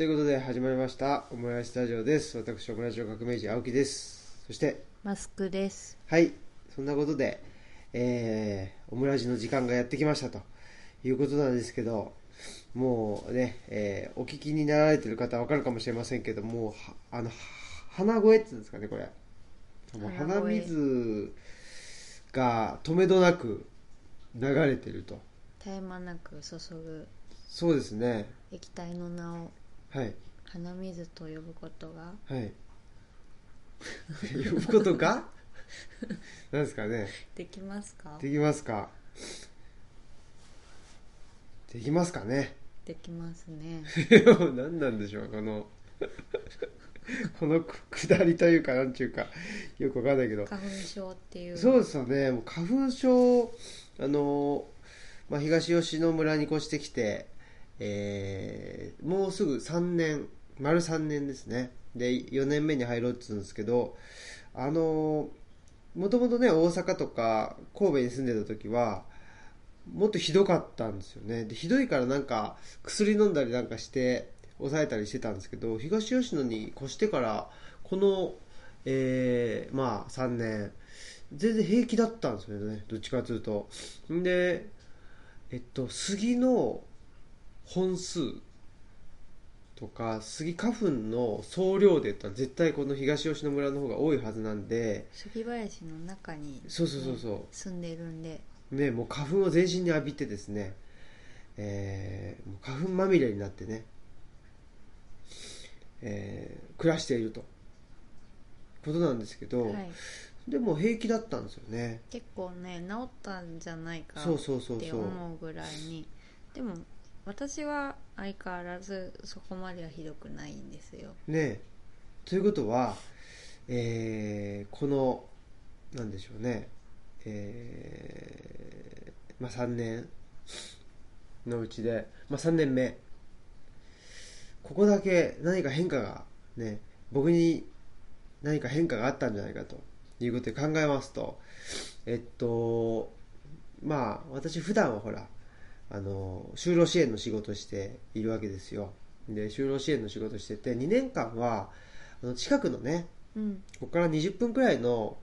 ということで始まりましたオムライスタジオです。私オムライスの革命児青木です。そしてマスクです。はいそんなことでえー、オムラジの時間がやってきましたと。いうことなんですけどもうね、えーお聞きになられてる方は分かるかもしれませんけどもあのは鼻声って言うんですかねこれ。鼻水が止めどなく流れてると。絶え間なく注ぐ。そうですね。液体の名をはい。鼻水と呼ぶことが？はい。呼ぶことが？なんですかね？できますか？できますか？できますかね？できますね。何なんでしょうこの。このく下りというかなんちゅうかよくわかんないけど。花粉症っていう。そうですよね。もう花粉症あの、まあ、東吉野村に越してきて、えーもうすぐ3年丸3年ですね。で4年目に入ろうって言うんですけどあのもともとね大阪とか神戸に住んでた時はもっとひどかったんですよね。でひどいからなんか薬飲んだりなんかして抑えたりしてたんですけど東吉野に越してからこの、えーまあ3年全然平気だったんですよね。どっちかというと。んでえっと杉の本数とか杉花粉の総量で言ったら絶対この東吉野村の方が多いはずなんで杉林の中に、そうそうそうそう。住んでるんで、ね、もう花粉を全身に浴びてですね、えーもう花粉まみれになってね、えー暮らしていると。ことなんですけど、はい、でも平気だったんですよね。結構ね治ったんじゃないかって思うぐらいに。でも私は相変わらずそこまではひどくないんですよ。ねということは、えーこのなんでしょうね。えーまあ3年のうちで、まあ、3年目。ここだけ何か変化がね僕に何か変化があったんじゃないかということで考えますとえっとまあ私普段はほらあの就労支援の仕事をしているわけですよで就労支援の仕事をしてて2年間はあの近くのねうん。ここから20分くらいの、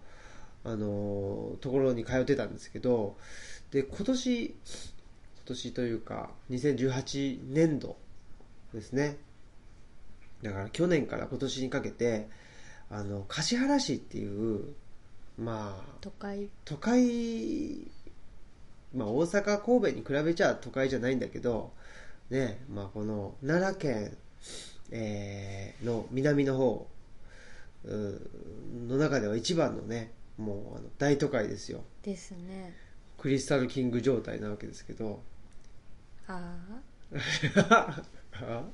あのところに通ってたんですけどで今年今年というか2018年度ですねだから去年から今年にかけてあの橿原市っていうまあ都会。都会まあ大阪神戸に比べちゃ都会じゃないんだけどねまあこの奈良県、えーの南の方の中では一番のねもうあの大都会ですよ。ですね。クリスタルキング状態なわけですけど。ああ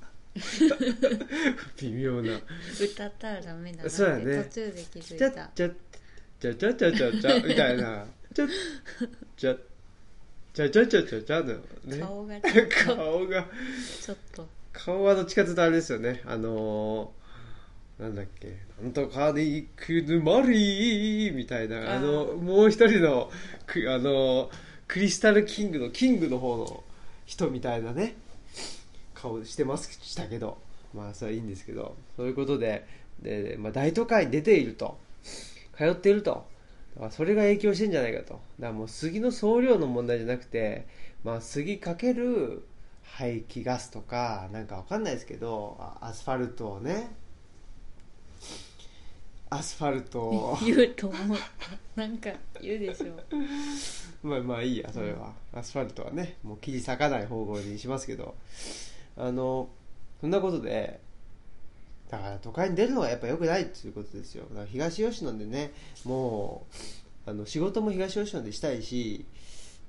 微妙な。あ。歌ったらダメだなそうやね。途中で気づいた。ちゃちゃちゃちゃちゃちゃみたいな。ちゃちゃちゃちゃちゃちゃちゃのね顔がちょっと顔がちょっと顔はどっちかというとあれですよねあのー、なんだっけなんとかで行くぬまりみたいなあのもう一人のくあのークリスタルキングのキングの方の人みたいなね顔してますしたけどまあそれはいいんですけどそういうことでで、まあ、大都会に出ていると通っているとだからそれが影響してんじゃないかと。だからもう杉の総量の問題じゃなくて、まあ、杉かける排気ガスとかなんかわかんないですけどあアスファルトをね。アスファルトを。言うと思った なんか言うでしょ まあまあいいやそれは、アスファルトはねもう切り裂かない方向にしますけど。あのそんなことでだから都会に出るのがやっぱ良くないっていうことですよ。だから東吉野でねもうあの仕事も東吉野でしたいし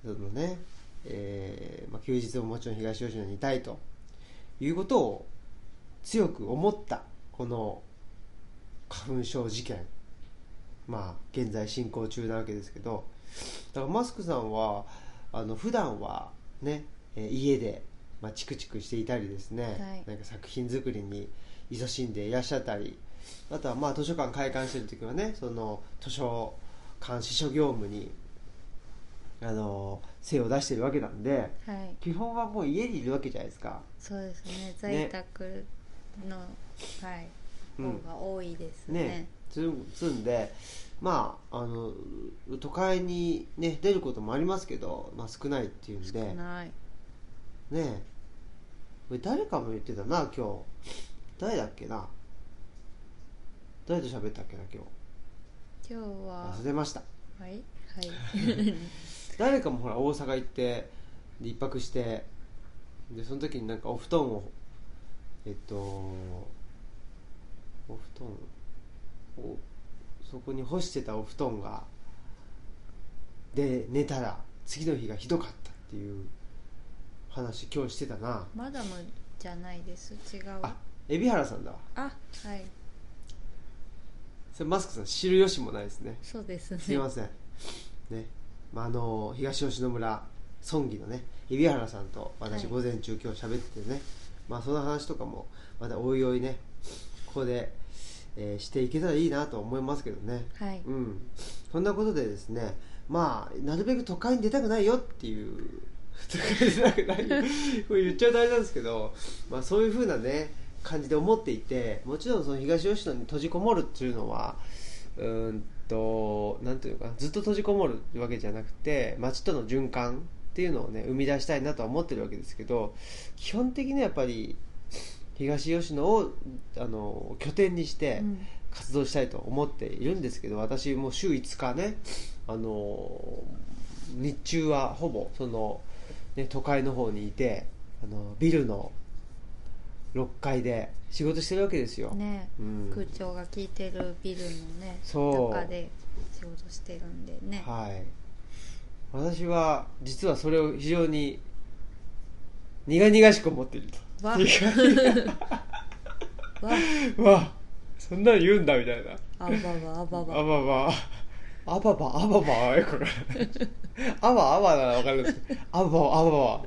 そのね、えーまあ、休日ももちろん東吉野にいたいということを強く思ったこの花粉症事件。まあ現在進行中なわけですけど。だからマスクさんはあの普段はね、えー家で、まあ、チクチクしていたりですね、はい。なんか作品作りに勤しんでいらっしゃったりあとはまあ図書館開館してる時はねその図書館司書業務にあの精を出してるわけなんではい。基本はもう家にいるわけじゃないですか。そうですね。在宅の、はい、うん。方が多いですね。ね。つんつんでまああの都会にね出ることもありますけど、まあ、少ないっていうんで。少ない。ね。これ誰かも言ってたな今日誰だっけな？誰と喋ったっけな今今日は。日忘れました。はいはい。誰かもほら大阪行ってで一泊してでその時になんかお布団をえっとお布団おそこに干してたお布団がで寝たら次の日がひどかったっていう話今日してたな。マダムじゃないです。違う。あ海老原さんだ。わあはい。それマスクさん知る由もないですね。そうですね。すいません。ね、まあ、あの東吉野村村議のね海老原さんと私はい。午前中今日喋っててね、まあその話とかもまたおいおいねここで、えーしていけたらいいなと思いますけどね。はい。うん。そんなことでですねまあなるべく都会に出たくないよっていう 都会に出たくないよ。これ言っちゃうとあれなんですけど、まあ、そういうふうなね感じで思っていてもちろんその東吉野に閉じこもるっていうのはうーんとなんていうのかなずっと閉じこもるわけじゃなくて街との循環っていうのをね生み出したいなとは思ってるわけですけど基本的にはやっぱり東吉野をあの拠点にして、うん。活動したいと思っているんですけど私も週5日ねあの日中はほぼその、ね、都会の方にいてあのビルの6階で仕事してるわけですよ、ね。うん。空調が効いてるビルのねそう。中で仕事してるんでね。はい。私は実はそれを非常に苦々しく思っていると。わ。わ。そんなの言うんだみたいな。あばばあばあばば。ばあばばあばば。はよくわからないあば あばならわかるんですけど。あばあばば。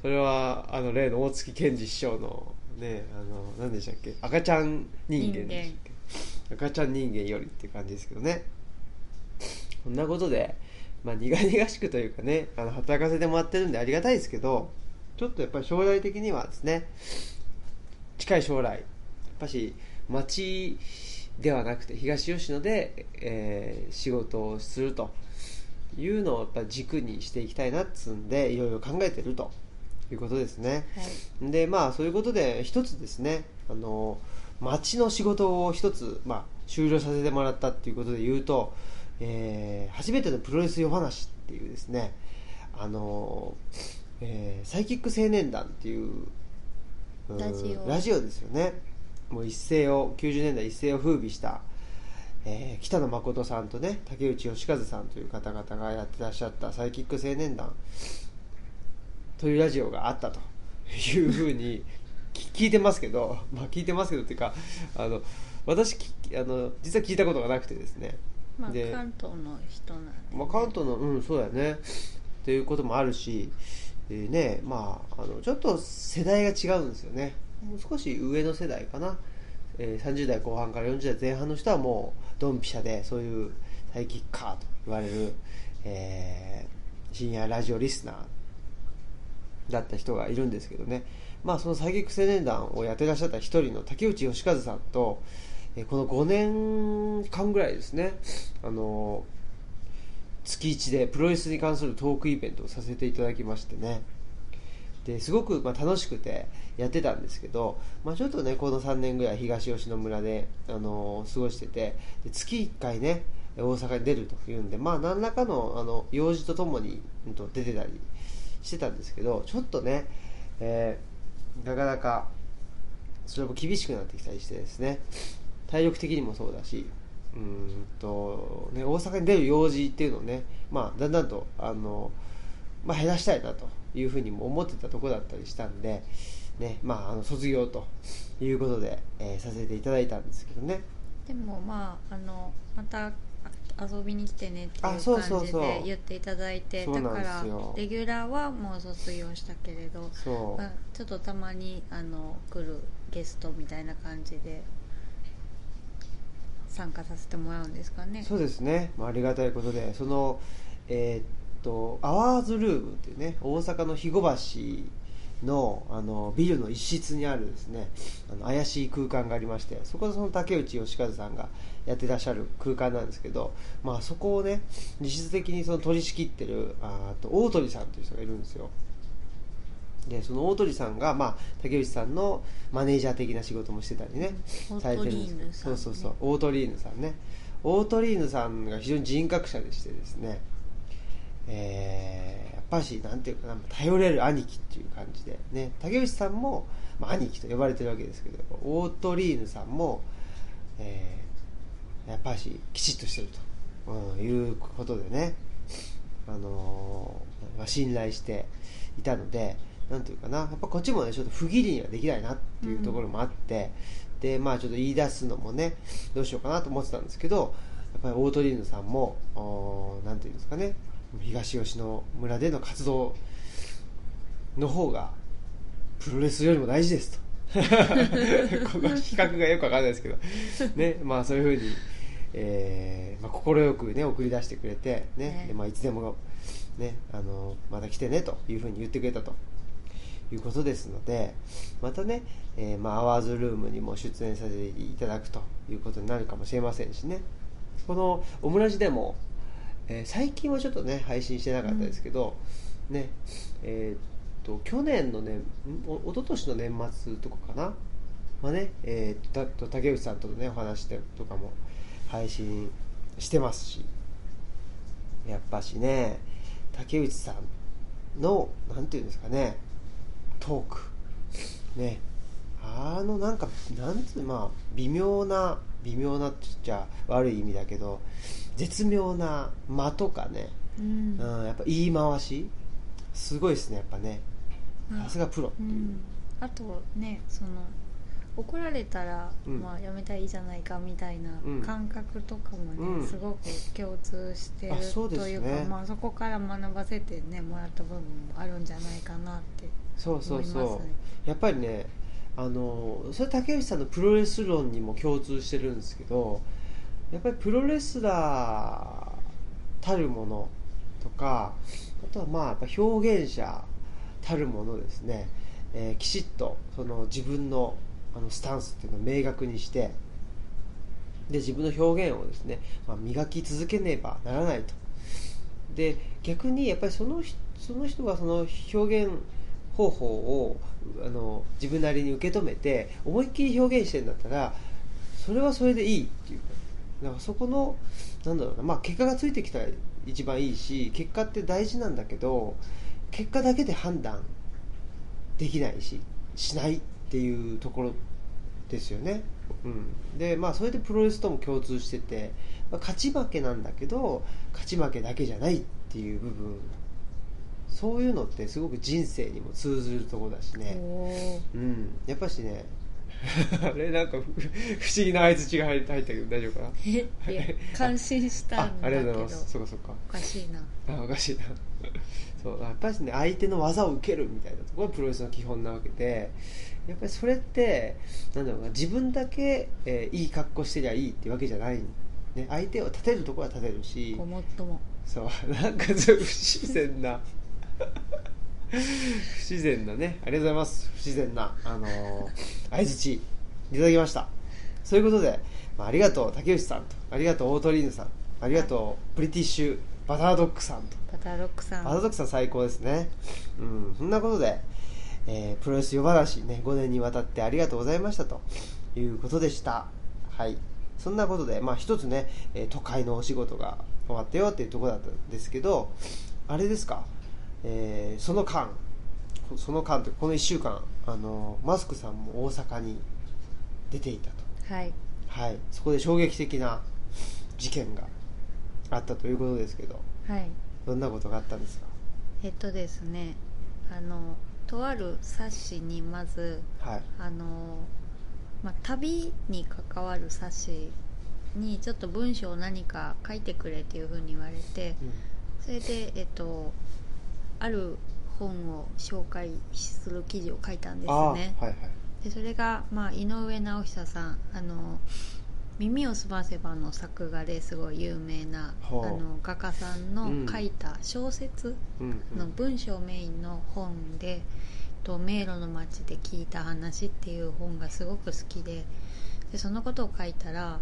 それはあの例の大月健二師匠のねあの何でしたっけ？赤ちゃん人間でしたっけ？赤ちゃん人間よりって感じですけどね。こんなことで、まあ、苦々しくというかねあの働かせてもらってるんでありがたいですけどちょっとやっぱり将来的にはですね近い将来やっぱし町ではなくて東吉野で、えー仕事をするというのをやっぱ軸にしていきたいなっつうんでいろいろ考えてるということですね。はい。でまあそういうことで一つですねあの町の仕事を一つ、まあ、終了させてもらったっていうことで言うと、えー初めてのプロレス夜話っていうですねあの、えーサイキック青年団っていううんラジオ。ラジオですよね。もう一世を90年代一世を風靡した、えー北野誠さんとね竹内義和さんという方々がやってらっしゃったサイキック青年団というラジオがあったと。いうふうに聞聞いてますけど、まあ、聞いてますけどっていうかあの私きあの実は聞いたことがなくてですね。まあで関東の人なんで、まあ、関東のうんそうだよね。っていうこともあるし、えーねまあ、あのちょっと世代が違うんですよね。もう少し上の世代かな、えー30代後半から40代前半の人はもうドンピシャでそういうサイキッカーと言われる、えー深夜ラジオリスナーだった人がいるんですけどね、まあ、そのサイキック青年団をやってらっしゃった一人の竹内義和さんと、えこの5年間ぐらいですねあの月1でプロレスに関するトークイベントをさせていただきましてね。ですごくま楽しくてやってたんですけど、まあ、ちょっとねこの3年ぐらい東吉野村で、あの過ごしててで月1回ね大阪に出るというんで、まあ、何らかのあの用事とともに、うんと出てたりしてたんですけどちょっとね、えーなかなかそれも厳しくなってきたりしてですね。体力的にもそうだしうんと、ね、大阪に出る用事っていうのをね、まあ、だんだんとあの、まあ、減らしたいなというふうにも思ってたところだったりしたんで、ねまあ、あの卒業ということで、えーさせていただいたんですけどね。でもまああのまた遊びに来てねっていうあ感じで言っていただいてだからレギュラーはもう卒業したけれど、まあ、ちょっとたまにあの来るゲストみたいな感じで参加させてもらうんですかね。そうですね、まあ、ありがたいことでそのえーっとアワーズルームっていうね大阪の肥後橋のあのビルの一室にあるですねあの怪しい空間がありましてそこでその竹内義和さんがやってらっしゃる空間なんですけど、まあ、そこをね実質的にその取り仕切ってるあと大鳥さんという人がいるんですよ。でその大鳥さんが、まあ、竹内さんのマネージャー的な仕事もしてたりね、されてるんです。そうそうそうオートリーヌさんね。オートリーヌさんが非常に人格者でしてですねえー、やっぱしなんていうかな頼れる兄貴っていう感じでね。竹内さんも、まあ、兄貴と呼ばれてるわけですけどオートリーヌさんも、えー、やっぱしきちっとしてると、うん、いうことでね、あのー、まあ、信頼していたのでなんていうかな。やっぱこっちもねちょっと不義理にはできないなっていうところもあって、うん、でまあちょっと言い出すのもねどうしようかなと思ってたんですけどやっぱりオートリーヌさんも何ていうんですかね。東吉野村での活動の方がプロレスよりも大事ですと。この比較がよくわかんないですけど。ねまあそういうふうにえーまあ、快くね送り出してくれてね、ね。まあ、いつでもねあのまた来てねというふうに言ってくれたと。いうことですのでまたね、えー、まあ、アワーズルームにも出演させていただくということになるかもしれませんしね。このオムラジでもえー、最近はちょっとね配信してなかったですけど、うん、ねえー、っと去年のねお一昨年の年末とかかな？まあね、えー、と竹内さんとのねお話とかも配信してますしやっぱしね竹内さんのなんていうんですかねトーク。ねあのなんかなんつうまあ微妙な微妙なって言っちゃ悪い意味だけど絶妙な間とかね、うん、うん、やっぱ言い回しすごいですねやっぱね。さすがプロっていう、うん、あとねその怒られたら、うん、まあ、やめたらいいじゃないかみたいな感覚とかもね、すごく共通してるというか、ね、まあ、そこから学ばせて、ね、もらった部分もあるんじゃないかなってそうそうそう。やっぱりねあのそれ竹内さんのプロレス論にも共通してるんですけどやっぱりプロレスラーたるものとかあとはまあやっぱ表現者たるものですね、えー、きちっとその自分のあのスタンスっていうのを明確にしてで自分の表現をですね、まあ、磨き続けねばならないと。で逆にやっぱりそのその人がその表現方法をあの自分なりに受け止めて思いっきり表現してるんだったらそれはそれでいいっていう。だからそこのなんだろうな、まあ、結果がついてきたら一番いいし結果って大事なんだけど結果だけで判断できないししないっていうところですよね、うん、でまあそれでプロレスとも共通してて、まあ、勝ち負けなんだけど勝ち負けだけじゃないっていう部分。そういうのってすごく人生にも通ずるところだしね、うん、やっぱしね あれなんか不思議な相づちが入ったけど大丈夫かな？え感心したんだけど。ありがとうございます。そうかそうか。おかしいな。あおかしいな。そうやっぱりね相手の技を受けるみたいなところがプロレスの基本なわけでやっぱりそれってなんだろうな自分だけ、えー、いい格好してりゃいいってわけじゃない、ね、相手を立てるところは立てるし。ごもっとも。そうなんか不自然な不自然なねありがとうございます。不自然なあのー、相づちいただきました。そういうことで、まあ、ありがとう竹内さんと。ありがとうオートリーヌさん。ありがとうプリティッシュバタードッグさんと。バタードッグさん。バタードッグさん最高ですね。うんそんなことで、えー、プロレス夜話ね5年にわたってありがとうございましたと。いうことでした。はい。そんなことでまあ一つね、えー、都会のお仕事が終わったよっていうところだったんですけどあれですか？えー、その間その間とこの1週間あのマスクさんも大阪に出ていたと。はい、はい、そこで衝撃的な事件があったということですけど、はい、どんなことがあったんですか？えっとですねあのとある冊子にまず、はい、あのまあ、旅に関わる冊子にちょっと文章を何か書いてくれっていうふうに言われて、うん、それで、えっと、ある本を紹介する記事を書いたんですね、はいはい、でそれが、まあ、井上直久さんあの耳をすませばの作画ですごい有名なあの画家さんの書いた小説の文章メインの本で、と迷路の街で聞いた話っていう本がすごく好きででそのことを書いたら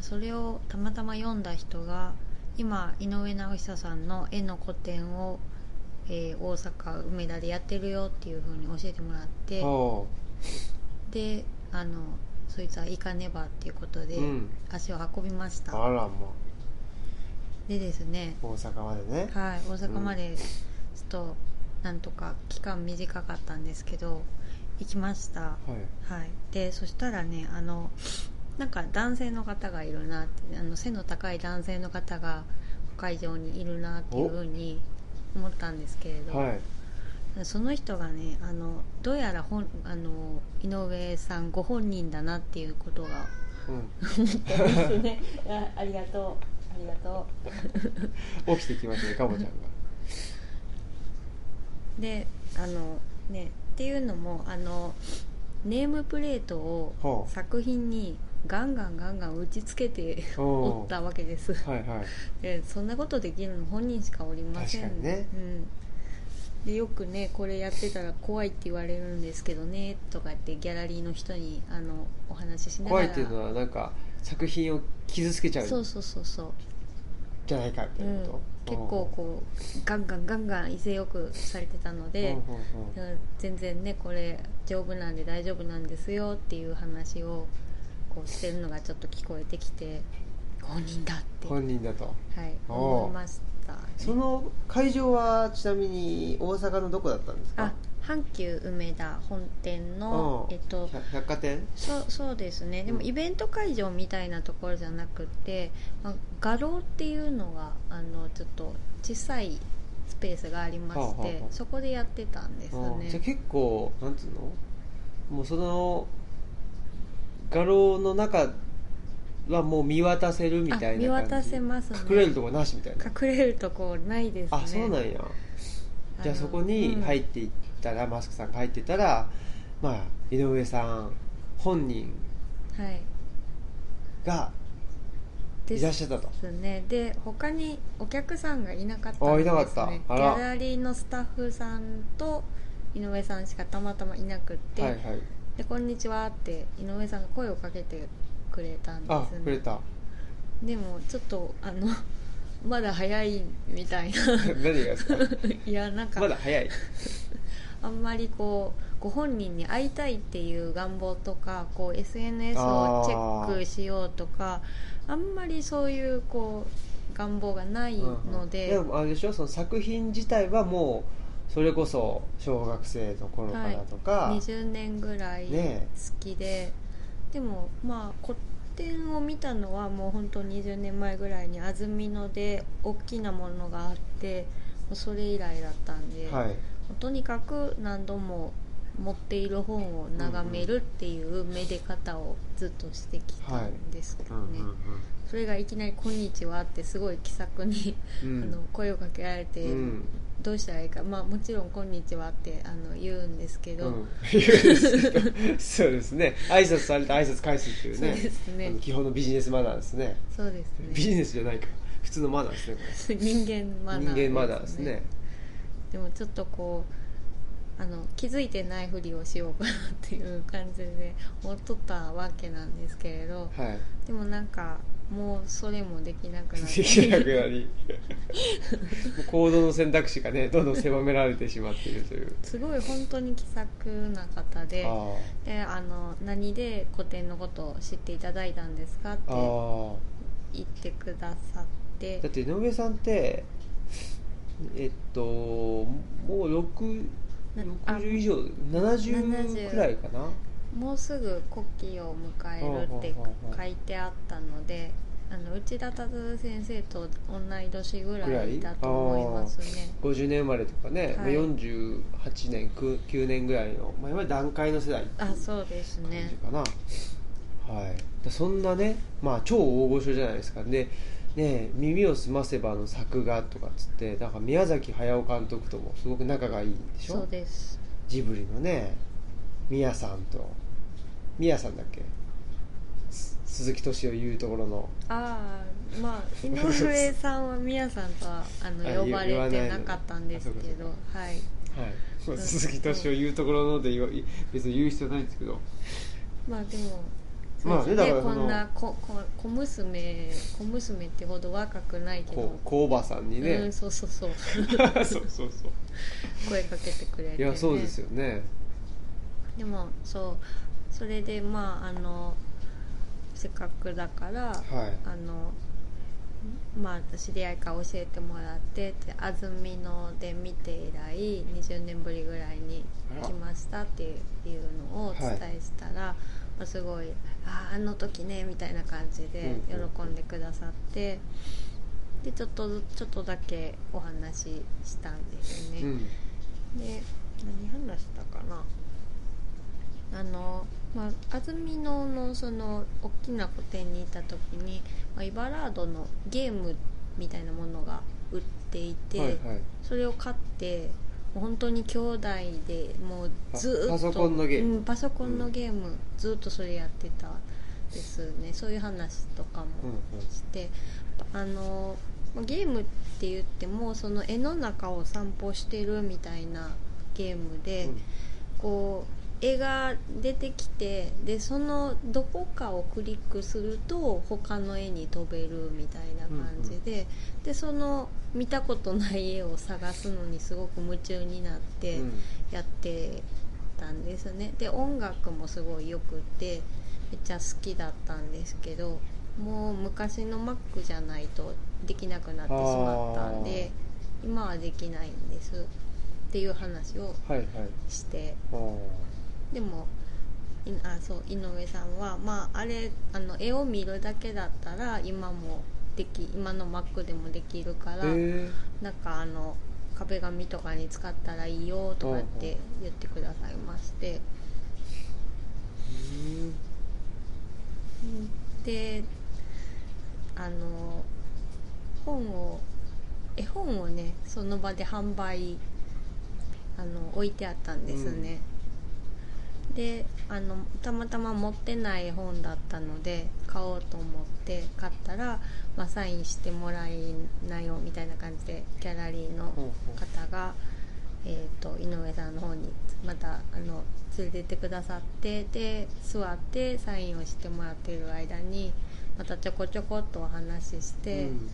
それをたまたま読んだ人が今井上直久さんの絵の個展を、えー大阪梅田でやってるよっていうふうに教えてもらっておであのそいつは行かねばっていうことでうん。足を運びました、あらもでですねう大阪までね。はい大阪までちょっとなんとか期間短かったんですけど行きました。はい。はい。でそしたらねあのなんか男性の方がいるなってあの背の高い男性の方が会場にいるなっていうふうに思ったんですけれど、はい。その人がねあのどうやら本あの井上さんご本人だなっていうことがうん。思ったんですね。あありがとう。ありがとう。起きてきましたねかぼちゃんが。であのねっていうのもあのネームプレートを作品にガンガンガンガン打ちつけておおったわけです。はいはい。でそんなことできるの本人しかおりません。確かにね。うん、でよくねこれやってたら怖いって言われるんですけどねとかってギャラリーの人にあのお話ししながら。怖いっていうのはなんか作品を傷つけちゃう。そうそうそうそう。じゃないかってう、いうんこと、結構こうガンガンガンガン威勢よくされてたので、全然ねこれ丈夫なんで大丈夫なんですよっていう話をこうしてるのがちょっと聞こえてきて本人だって、はい、本人だと。おー思いました、ね、その会場はちなみに大阪のどこだったんですか？あ阪急梅田本店のう。んえっと百百貨店？そうそうですね。でもうん。イベント会場みたいなところじゃなくて、まあ、画廊っていうのがあのちょっと小さいスペースがありまして、はあはあはあ。そこでやってたんですあねじゃあ結構なんつうの？もうその画廊の中はもう見渡せるみたいな感じ？あ見渡せますね。隠れるとこなしみたいな？隠れるとこないですね。あそうなんや。じゃあそこに入っていったら、マスクさんが入ってたらまあ井上さん本人うんはい。がでいらっしゃったと。すね。で他にお客さんがいなかったんです、ね、あいなかった。ギャラリーのスタッフさんと井上さんしかたまたまいなくって、はいはいで「こんにちは」って井上さんが声をかけてくれたんであすね。くれた。でもちょっとあの まだ早いみたいな。何がですか？いやなんかまだ早い。あんまりこうご本人に会いたいっていう願望とかこう SNS をチェックしようとかあんまりそういうこう願望がないので、でもあれでしょ？その作品自体はもうそれこそ小学生の頃からとか、20年ぐらい好ねきで、でもまあ古典を見たのはもう本当20年前ぐらいに安曇野で大きなものがあってそれ以来だったんで、はい。とにかく何度も持っている本を眺めるっていうめで方をずっとしてきたんですけどね、それがいきなり「こんにちは」ってすごい気さくに、うん。あの声をかけられて、うん。どうしたらいいか。まあもちろん「こんにちは」ってあの言うんですけど、うん。そうですね。挨拶されて挨拶返すっていうね。そうですね。基本のビジネスマナーですね。そうですビジねネスじゃないか。普通のマナーですねこ 人間マれナー人間マナーですね。でもちょっとこうあの気づいてないふりをしようかなっていう感じで思っとったわけなんですけれどはい。でもなんかもうそれもできなくなっ できなくてなり。行動の選択肢がねどんどん狭められてしまっているという。すごい本当に気さくな方であであの何で古典のことを知っていただいたんですかっあてあ言ってくださって。だって井上さんってえっともう6なあ60以上70くらいかなもうすぐ国旗を迎えるって書いてあったのであの内田達先生と同い年ぐらいだと思いますね。50年生まれとかね、まあはい48年 9, 9年ぐらいの、まあ、いわゆる段階の世代あそうです感じねかな、はい。だそんなね、まあ、超大御所じゃないですか。でね耳をすませばの作画とかっつってだから宮崎駿監督ともすごく仲がいいんでしょ？そうです。ジブリのね宮さんと。宮さんだっけ？す鈴木敏夫言うところの。ああまあ井上さんは宮さんとはあのあ呼ばれてなかったんですけど はい。まあ鈴木敏夫言うところので別に言う必要ないんですけど。まあでもそうですだからそのこんなここ小娘小娘ってほど若くないけどこう小おばさんにうねん、そうそうそう。そうそうそう。声かけてくれて、いやそうですよね。でもそうそれでまああのせっかくだから、はい。あのまあ知り合いから教えてもらってで安曇野で見て以来20年ぶりぐらいに来ましたっていうのをお伝えしたら、まあ、すごい「あああの時ね」みたいな感じでうんうん。喜んでくださって、でちょっとずちょっとだけお話ししたんですよね。うん。で何話したかな。あの、まあ、安曇野のその大きな個展にいた時に、まあ、イバラードのゲームみたいなものが売っていて、はいはい。それを買って本当に兄弟でもうずーっとパパソコンのゲーム。うん、パソコンのゲーム、ずっとそれやってたですね。そういう話とかもうんうんして、あのまあゲームって言ってもその絵の中を散歩してるみたいなゲームで、うん。こう絵が出てきてでそのどこかをクリックすると他の絵に飛べるみたいな感じで、でその見たことない絵を探すのにすごく夢中になってうん。やってたんですね。で音楽もすごいよくってめっちゃ好きだったんですけどもう昔の Mac じゃないとできなくなってしまったんで今はできないんですっていう話をはいはい。して。あーでもいあそう井上さんは、まあ、あれあの絵を見るだけだったら今もでき今の Mac でもできるから、へなんかあの壁紙とかに使ったらいいよとかって言ってくださいまして。であの本を絵本をねその場で販売あの置いてあったんですね、であのたまたま持ってない本だったので買おうと思って買ったら、まあ、サインしてもらいなよみたいな感じでギャラリーの方が、えー、と井上さんの方にまたあの連れてってくださってで座ってサインをしてもらっている間にまたちょこちょこっとお話しして。うん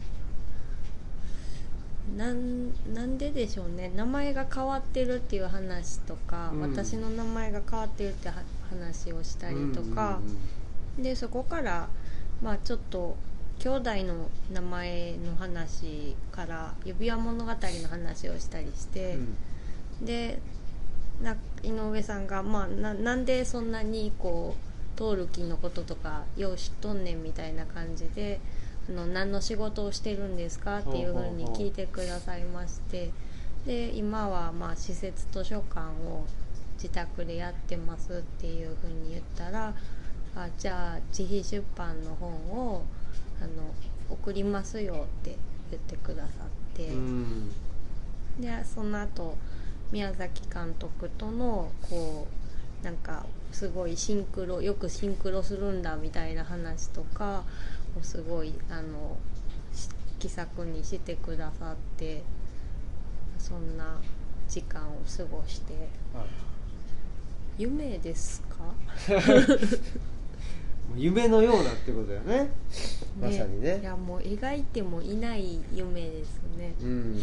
なんなんででしょうね。名前が変わってるっていう話とか、うん。私の名前が変わってるっては話をしたりとか、でそこから、まあ、ちょっと兄弟の名前の話から指輪物語の話をしたりして、でな井上さんが、まあ、ななんでそんなにこうトールのこととかよう知っとんねんみたいな感じであの何の仕事をしてるんですか？っていうふうに聞いてくださいまして。で今はまあ施設図書館を自宅でやってますっていうふうに言ったらあじゃあ自費出版の本をあの送りますよって言ってくださって。うん。でその後宮崎監督とのこうなんかすごいシンクロよくシンクロするんだみたいな話とかをすごいあのし気さくにしてくださってそんな時間を過ごして。夢ですか？夢のようなってことだよね。まさにいねやもう描いてもいない夢ですね。うん。ね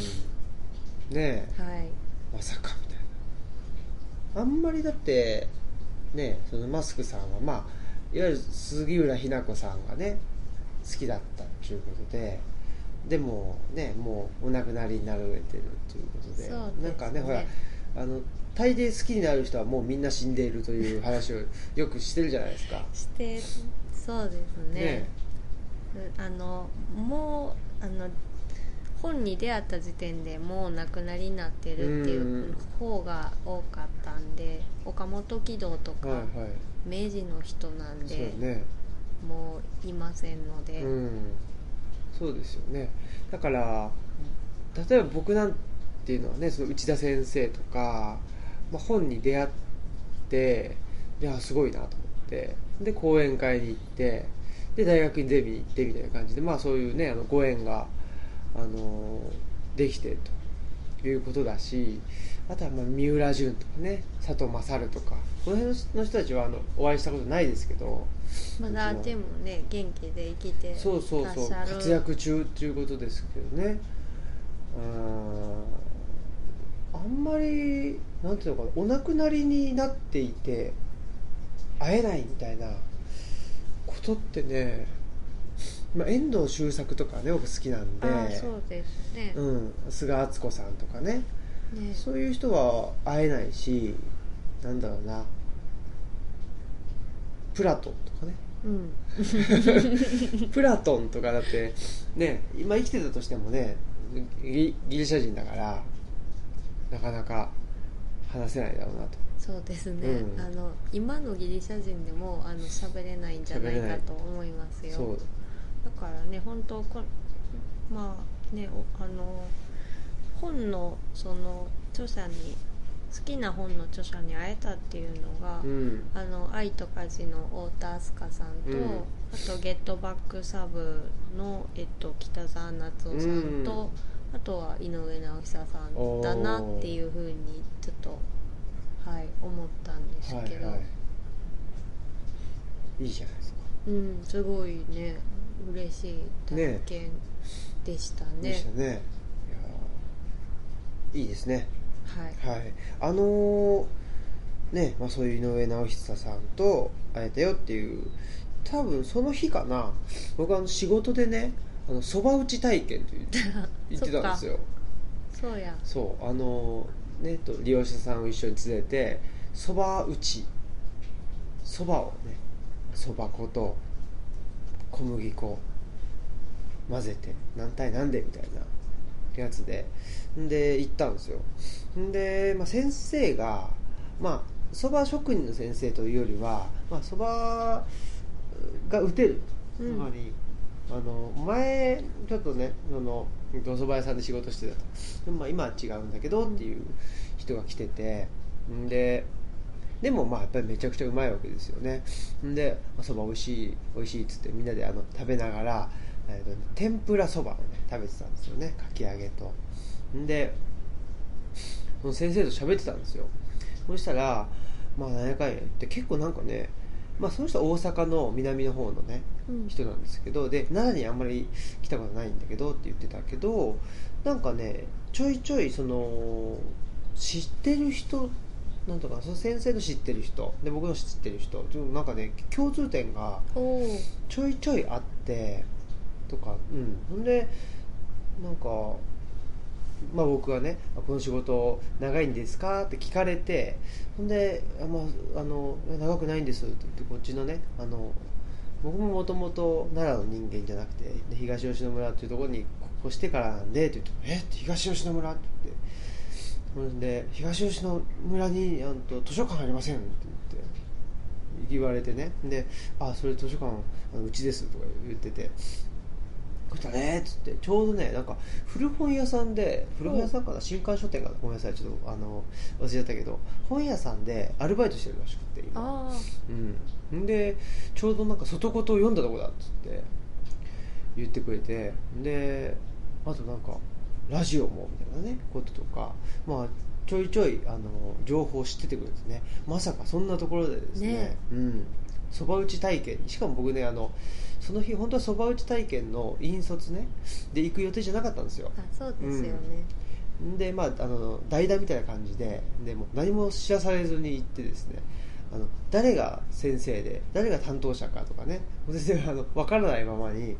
え。はい。まさかみたいな。あんまりだってねそのマスクさんはまあいわゆる杉浦日奈子さんがね好きだったっていうことででもねもうお亡くなりになられてるっていうことでですね。なんかねほらあの大抵好きになる人はもうみんな死んでいるという話をよくしてるじゃないですか。してそうですね。ね。あのもうあの本に出会った時点でもう亡くなりになってるっていう方が多かったんで岡本喜道とかはいはい。明治の人なんそうで、ねもういませんので、うん、そうですよね。だから例えば僕なんていうのはねその内田先生とか、まあ、本に出会っていやすごいなと思ってで講演会に行ってで大学に出に行ってみたいな感じでまあそういうねあのご縁が、あのできてということだしあとはまあ三浦淳とかね佐藤勝とかこの辺の人たちはあのお会いしたことないですけどまだでもね元気で生きてらっしゃる。そうそうそう活躍中っていうことですけどね。うんあんまりなんていうのかなお亡くなりになっていて会えないみたいなことってね、まあ、遠藤周作とかね僕好きなんで。あそうですね、うん、菅敦子さんとかね。ね。そういう人は会えないしなんだろうなプラトンとかね。うん。プラトンとかだってね今生きてたとしてもねギギリシャ人だからなかなか話せないだろうなと。そうですね、うん。あの今のギリシャ人でもあの喋れないんじゃないかと思いますよ。だからね本当こまあねおあの本のその著者に好きな本の著者に会えたっていうのが、うん。あの愛と家事の太田明日香さんと、うん。あとゲットバックサブの、えっと、北澤夏夫さんと、あとは井上直久さんだなっていうふうにちょっとはい思ったんですけど、はいはい。いいじゃないですか。うんすごいね嬉しい体験でしたね。でしたね。いやいいですねはい。はい。あのーね、まあ、そういう井上直久さんと会えたよっていう多分その日かな。僕あの仕事でねあのそば打ち体験と言って言ってたんですよ。そうや。そう。あのねと利用者さんを一緒に連れてそば打ち。そばをねそば粉と小麦粉混ぜて何対何でみたいなやつで。んで行ったんですよ。んで、まあ、先生がまあそば職人の先生というよりはまあそばが打てるうん。つまり、あの前ちょっとねそのお蕎麦屋さんで仕事してたと。でもまあ今は違うんだけどっていう人が来てて。んででもまあやっぱりめちゃくちゃうまいわけですよね。んでまあそば美味しい美味しいっつってみんなであの食べながら、えーと天ぷらそばをね食べてたんですよね。かき揚げと。んでその先生と喋ってたんですよ。そしたらまあ何やかんや言って結構なんかねまあその人は大阪の南の方のねうん。人なんですけどで奈良にあんまり来たことないんだけどって言ってたけどなんかねちょいちょいその知ってる人なんとかその先生の知ってる人で僕の知ってる人ちょなんかね共通点がちょいちょいあってとかうん。ほんでなんかまあ僕がね「この仕事長いんですか?」って聞かれてほんで「あまあ、あの長くないんです」って言ってこっちのねあの僕ももともと奈良の人間じゃなくてで東吉野村っていうところに越してからなんでって言って「えっ?」て東吉野村？って言って。ほんで東吉野村にあんと図書館ありません？って言って。言われてね。で「あそれ図書館あのうちです」とか言ってて。ねっつって。ちょうどねなんか古本屋さんで古本屋さんかな新刊書店かなごめんなさいちょっとあの忘れちゃったけど本屋さんでアルバイトしてるらしくて今。あうん。んでちょうどなんか外言を読んだとこだっつって言ってくれて。であとなんかラジオもみたいなねこととかまあちょいちょいあの情報を知っててくれてね。まさかそんなところでですね。ねうんそば打ち体験。にしかも僕ねあのその日本当はそば打ち体験の引率ねで行く予定じゃなかったんですよ。あそうですよね、でまああの代打みたいな感じででもう何も知らされずに行ってですねあの誰が先生で誰が担当者かとかね全然あの分からないままに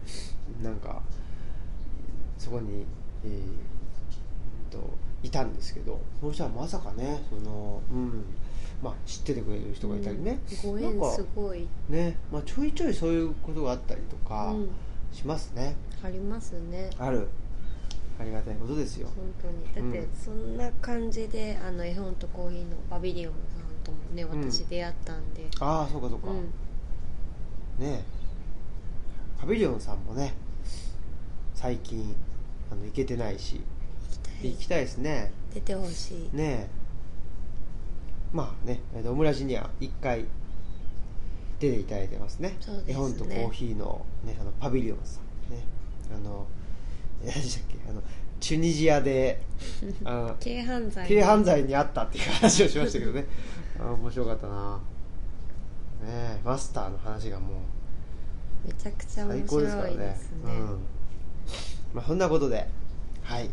なんかそこに、えーといたんですけどそしたらまさかねその、うんまあ、知っててくれる人がいたりね、うん。ご縁なんかすごい、ねまあ、ちょいちょいそういうことがあったりとかうん、しますね、ありますね。ある。ありがたいことですよ。本当に。だってうん。そんな感じであの絵本とコーヒーのパビリオンさんともねうん。私出会ったんで、ああそうかそうか、うん。ねパビリオンさんもね最近あの行けてないし行きたいですね。出てほしい。ねまあねえっとオムラジには1回出ていただいてますね。そうですね。絵本とコーヒーの,、ね、あのパビリオンさんね。あのえ何でしたっけ？あのチュニジアで あ軽犯罪。軽犯罪にあったっていう話をしましたけどね。あ面白かったな。ねえマスターの話がもうめちゃくちゃ最面白いですね。ね。うん。まあ、そんなことではい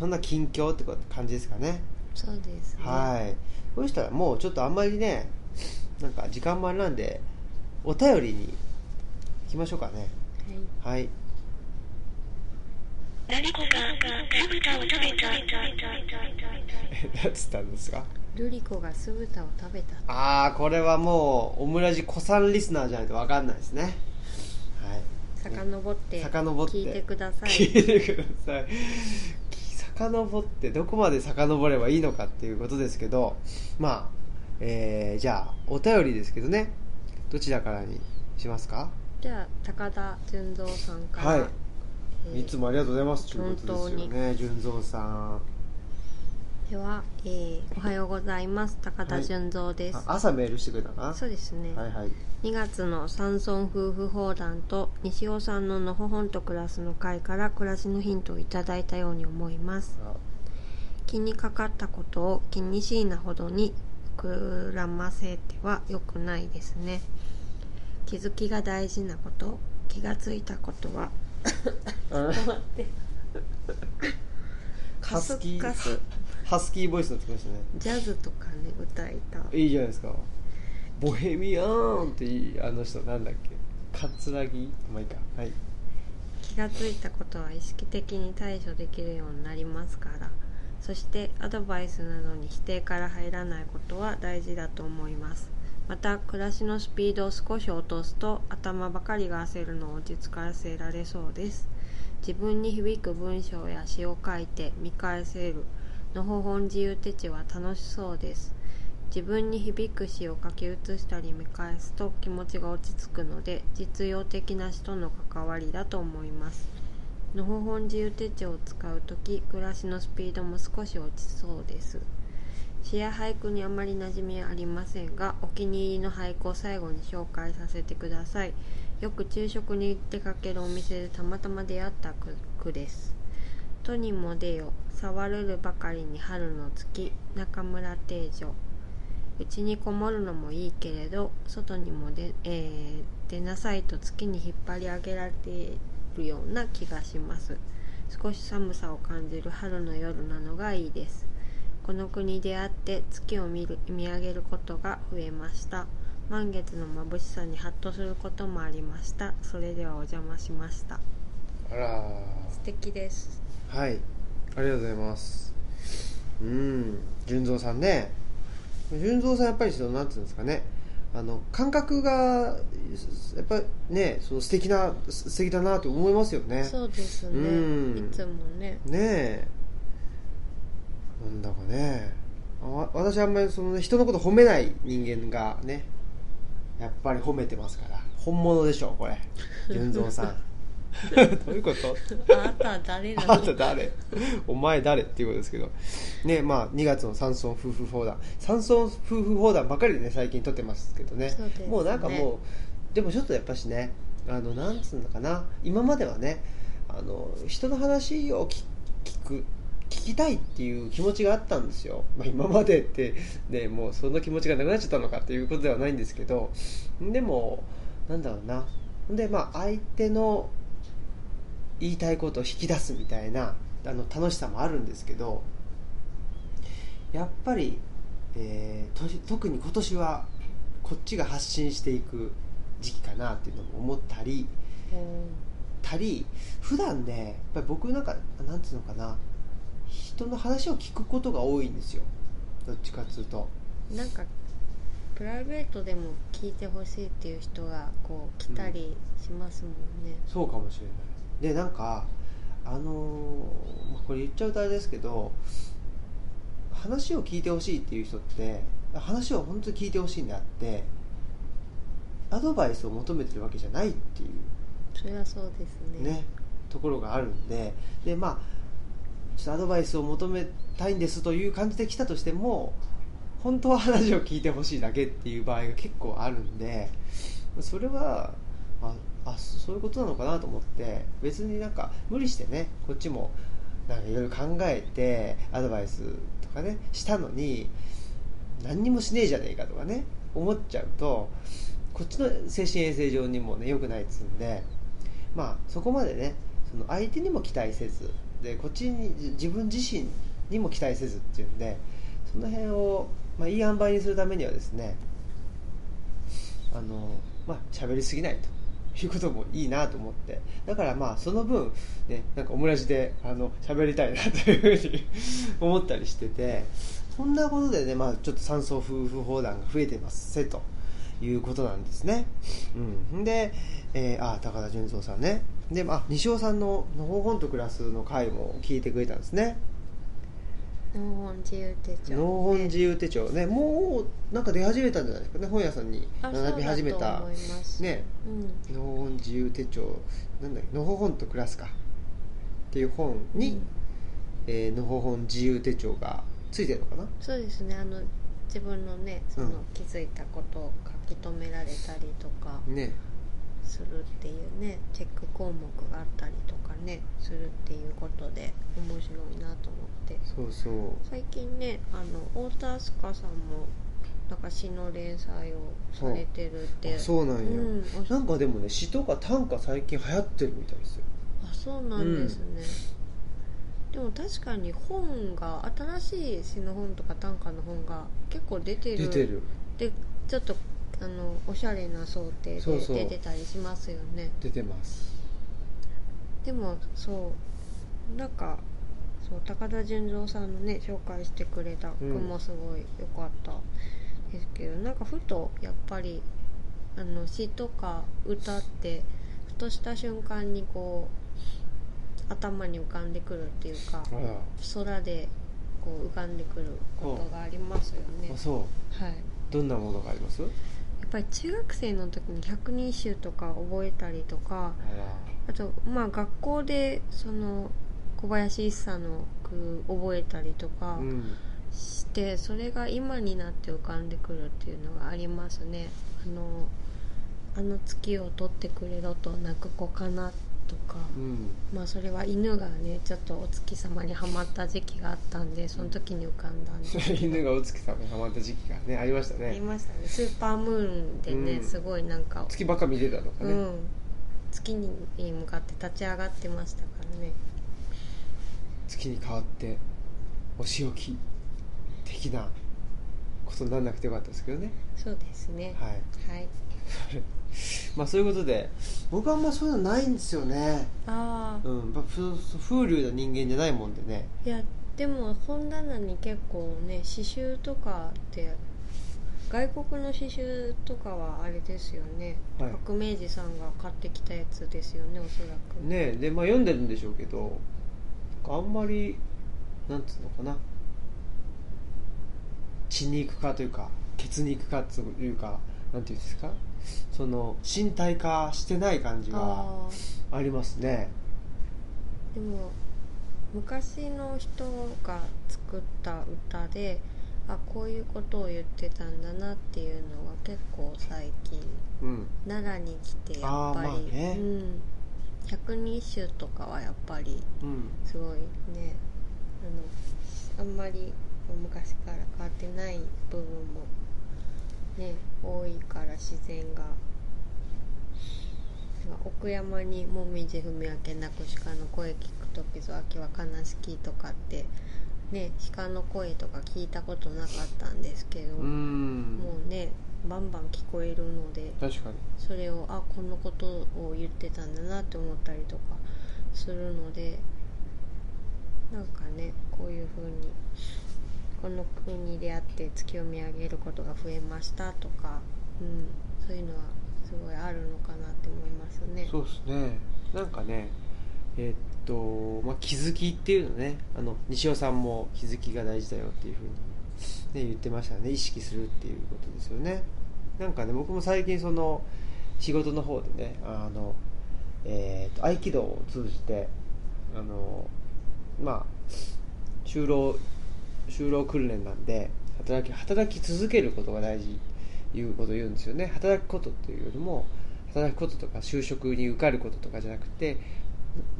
そんな近況って感じですかね。そうですね。はい。そしたらもうちょっとあんまりねなんか時間もあれなんでお便りに行きましょうかね。はい。はい。何こが酢豚を食べた。何つったんですか？ルリコが酢豚を食べたああこれはもうオムラジ子さんリスナーじゃないと分かんないですね。はい。遡って遡って聞いてください。聞いてください遡ってどこまで遡ればいいのかっていうことですけどまあえー、じゃあお便りですけどね。どちらからにしますか？じゃあ高田純三さんから、はい。えーいつもありがとうございます。ということですよね。純三さんでは、えーおはようございます。高田純三です、あ朝メールしてくれたかな？そうですね、はいはい。2月の山村夫婦砲弾と西尾さんののほほんと暮らすの会から暮らしのヒントをいただいたように思います。あ。気にかかったことを気にしいなほどに膨らませては良くないですね。気づきが大事なこと気がついたことはあ 待って。カスカスハスキーボイスになってきましたね。ジャズとかね歌いた。いいじゃないですか。ボヘミアンっていいあの人なんだっけ？桂木まあいいか。はい。気がついたことは意識的に対処できるようになりますから。そしてアドバイスなどに否定から入らないことは大事だと思います。また暮らしのスピードを少し落とすと頭ばかりが焦るのを落ち着かせられそうです。自分に響く文章や詩を書いて見返せるのほほん自由手帳は楽しそうです。自分に響く詩を書き写したり見返すと気持ちが落ち着くので実用的な詩との関わりだと思います。のほほん自由手帳を使うとき暮らしのスピードも少し落ちそうです。詩や俳句にあまり馴染みありませんがお気に入りの俳句を最後に紹介させてください。よく昼食に出かけるお店でたまたま出会った句句です「とにも出よ触るるばかりに春の月中村定女」うちにこもるのもいいけれど外にも出,、えー出なさいと月に引っ張り上げられているような気がします。少し寒さを感じる春の夜なのがいいです。この国で会って月を見る見上げることが増えました。満月の眩しさにハッとすることもありました。それではお邪魔しました。あら素敵です。はいありがとうございます。うん。純三さんね。純三さんやっぱりそのなんていうんですかね。あの感覚がやっぱねその素敵な素敵だなと思いますよね。そうですね。うん。いつもね。ねえ。なんだかね。あわ私あんまりその、ね、人のこと褒めない人間がねやっぱり褒めてますから。本物でしょこれ。純三さん どういうこと？あなたは誰なあのんた誰？お前誰っていうことですけど。ねまあ2月の山村夫婦砲弾。山村夫婦砲弾ばかりでね最近撮ってますけどね。そうね。もうなんかもうでもちょっとやっぱしねあのなんつうのかな。今まではねあの人の話を聞聞く聞きたいっていう気持ちがあったんですよ、まあ、今までってねもうその気持ちがなくなっちゃったのかっていうことではないんですけど。でもなんだろうな。でまあ相手の言いたいことを引き出すみたいなあの楽しさもあるんですけどやっぱり、えーと特に今年はこっちが発信していく時期かなっていうのも思ったりたり普段ねやっぱり僕なんかなんていうのかな人の話を聞くことが多いんですよ。どっちかっつうと。なんかプライベートでも聞いてほしいっていう人がこう来たりしますもんね、そうかもしれないでなんかあのーまあこれ言っちゃうとあれですけど話を聞いてほしいっていう人って話を本当に聞いてほしいんであってアドバイスを求めてるわけじゃないっていうそれはそうですね。ね、ところがあるんででまあちょっとアドバイスを求めたいんですという感じで来たとしても本当は話を聞いてほしいだけっていう場合が結構あるんでそれはああそういうことなのかなと思って別になんか無理してねこっちもなんかいろいろ考えてアドバイスとかねしたのに何にもしねえじゃねえかとかね思っちゃうとこっちの精神衛生上にもね良くないっつうんでまあそこまでねその相手にも期待せずでこっちに自分自身にも期待せずっていうんでその辺を、まあ、いい塩梅にするためにはですねあのまあ喋りすぎないと。いうこともいいなと思って。だからまあその分ねなんかオムラジであの喋りたいなというふうに 思ったりしててそんなことでねまあちょっと山荘夫婦砲弾が増えてますせということなんですね。うん。で、えー、あ高田純三さんね。で、まあ、西尾さんの「のほほんと暮らす」の回も聞いてくれたんですね。農本自由手帳、ね、農本自由手帳。ねもうなんか出始めたんじゃないですかね本屋さんに。あ並び始めた。ね。うん。農本自由手帳。なんだっけのほほんと暮らすか。っていう本に、うん。えーのほほん自由手帳がついてるのかな？そうですね。あの自分のねそのうん気づいたことを書き留められたりとかね。するっていうねチェック項目があったりとかねするっていうことで面白いなと思って。そうそう。最近ねあの太田明日香さんもなんか詩の連載をされてるって。あそうなんや、うんおなんかでもね詩とか短歌最近流行ってるみたいですよ。あそうなんですね、でも確かに本が新しい詩の本とか短歌の本が結構出てる。出てる。でちょっとあのおしゃれな想定で出てたりしますよね。出てます。でもそうなんかそう高田純三さんのね紹介してくれた句もすごい良かったですけど、なんかふとやっぱりあの詩とか歌ってふとした瞬間にこう頭に浮かんでくるっていうか空でこう浮かんでくることがありますよね。あそう。はい。どんなものがあります？やっぱり中学生の時に百人一首とか覚えたりとかああとまあ学校でその小林一茶の句覚えたりとかして、それが今になって浮かんでくるっていうのがありますね。あのあの月を取ってくれろと泣く子かなとか、うん。まあそれは犬がねちょっとお月様にはまった時期があったんでその時に浮かんだんで。犬がお月さんにハマった時期がねありましたありねましたね。スーパームーンでね、うん。すごいなんか月ばっか見てたとかね、うん、月に向かって立ち上がってましたからね月に変わってお仕置き的なことにならなくてよかったですけどね。そうですね。はい。はい。まあそういうことで僕はあんまそういうのないんですよね。ああうん風流な人間じゃないもんでね。いやでも本棚に結構ね刺繍とかって外国の刺繍とかはあれですよね、はい。革命児さんが買ってきたやつですよねおそらく。ねでまあ読んでるんでしょうけどあんまりなんつうのかな。血に行くかというか血に行くかというかなんていうんですか。その身体化してない感じがありますね。でも昔の人が作った歌であこういうことを言ってたんだなっていうのが結構最近うん。奈良に来てやっぱあーまあり、ね。うん、百人一首とかはやっぱりうん。すごいね。あのあんまり昔から変わってない部分もね多いから自然が奥山にもみじ踏み分けなく鹿の声聞く時ぞ秋は悲しきとかってね鹿の声とか聞いたことなかったんですけど、うん。もうねバンバン聞こえるので確かに。それをあこのことを言ってたんだなって思ったりとかするのでなんかねこういう風にこの国に出会って月を見上げることが増えましたとか、うん、そういうのはすごいあるのかなって思いますね。そうですね。なんかねえーっと、まあ、気づきっていうのね。あの西尾さんも気づきが大事だよっていうふうに、ね、言ってましたね。意識するっていうことですよね。なんかね僕も最近その仕事の方でねあの、えーっと合気道を通じてあのまあ就労就労訓練なんで働き働き続けることが大事いうことを言うんですよね。働くことっていうよりも働くこととか就職に受かることとかじゃなくて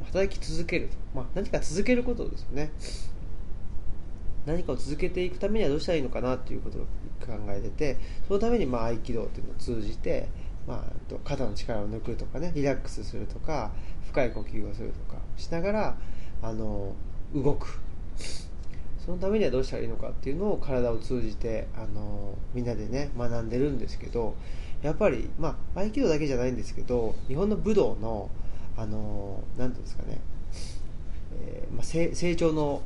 働き続けると、まあ、何か続けることですよね。何かを続けていくためにはどうしたらいいのかなっていうことを考えててそのためにまあ合気道っていうのを通じて、まあ、肩の力を抜くとかねリラックスするとか深い呼吸をするとかしながらあの動く。そのためにはどうしたらいいのかっていうのを体を通じてあのみんなでね学んでるんですけどやっぱりまあ合気道だけじゃないんですけど日本の武道のあのなんていうんですかね、えーまあ、成長の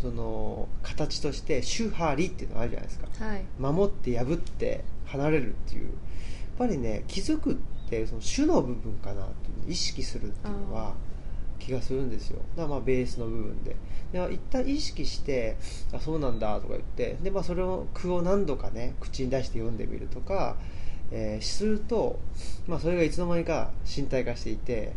その形として宗派理っていうのがあるじゃないですか。はい。守って破って離れるっていう。やっぱりね気づくってその主の部分かなって意識するっていうのは気がするんですよ。だまあベースの部分で。で一旦意識してあそうなんだとか言ってで、まあ、それを句を何度かね口に出して読んでみるとか、えーすると、まあ、それがいつの間にか身体化していて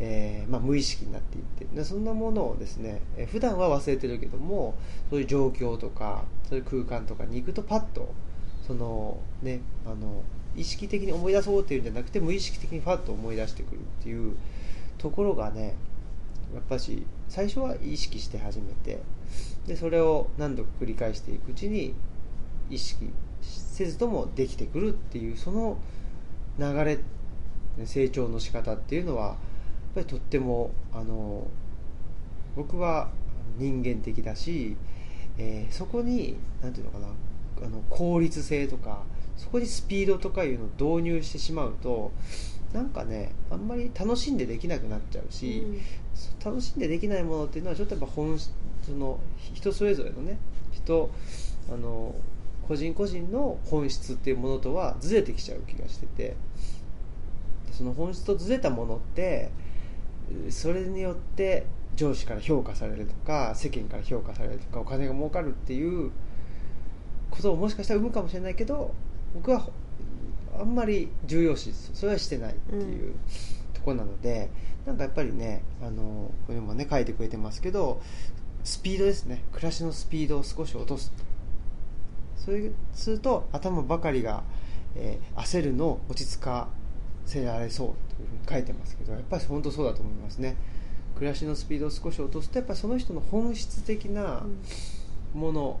えーまあ、無意識になっていって。でそんなものをですね、えー普段は忘れてるけどもそういう状況とかそういう空間とかに行くとパッとそのねあの意識的に思い出そうっていうんじゃなくて無意識的にパッと思い出してくるっていうところがねやっぱし最初は意識して始めてでそれを何度か繰り返していくうちに意識せずともできてくるっていうその流れ成長の仕方っていうのはぱりとってもあの僕は人間的だし、えーそこに何ていうのかなあの効率性とかそこにスピードとかいうのを導入してしまうとなんかねあんまり楽しんでできなくなっちゃうし、楽しんでできないものっていうのはちょっとやっぱ本質その人それぞれのね人あの個人個人の本質っていうものとはずれてきちゃう気がしててでその本質とずれたものってそれによって上司から評価されるとか世間から評価されるとかお金が儲かるっていうことをもしかしたら生むかもしれないけど僕はあんまり重要視それはしてないっていうところなので、なんかやっぱりねあのここにもね書いてくれてますけどスピードですね。暮らしのスピードを少し落とす。そういうすると頭ばかりが、えー焦るのを落ち着かせられそうというふうに書いてますけどやっぱり本当そうだと思いますね。暮らしのスピードを少し落とすとやっぱりその人の本質的なもの、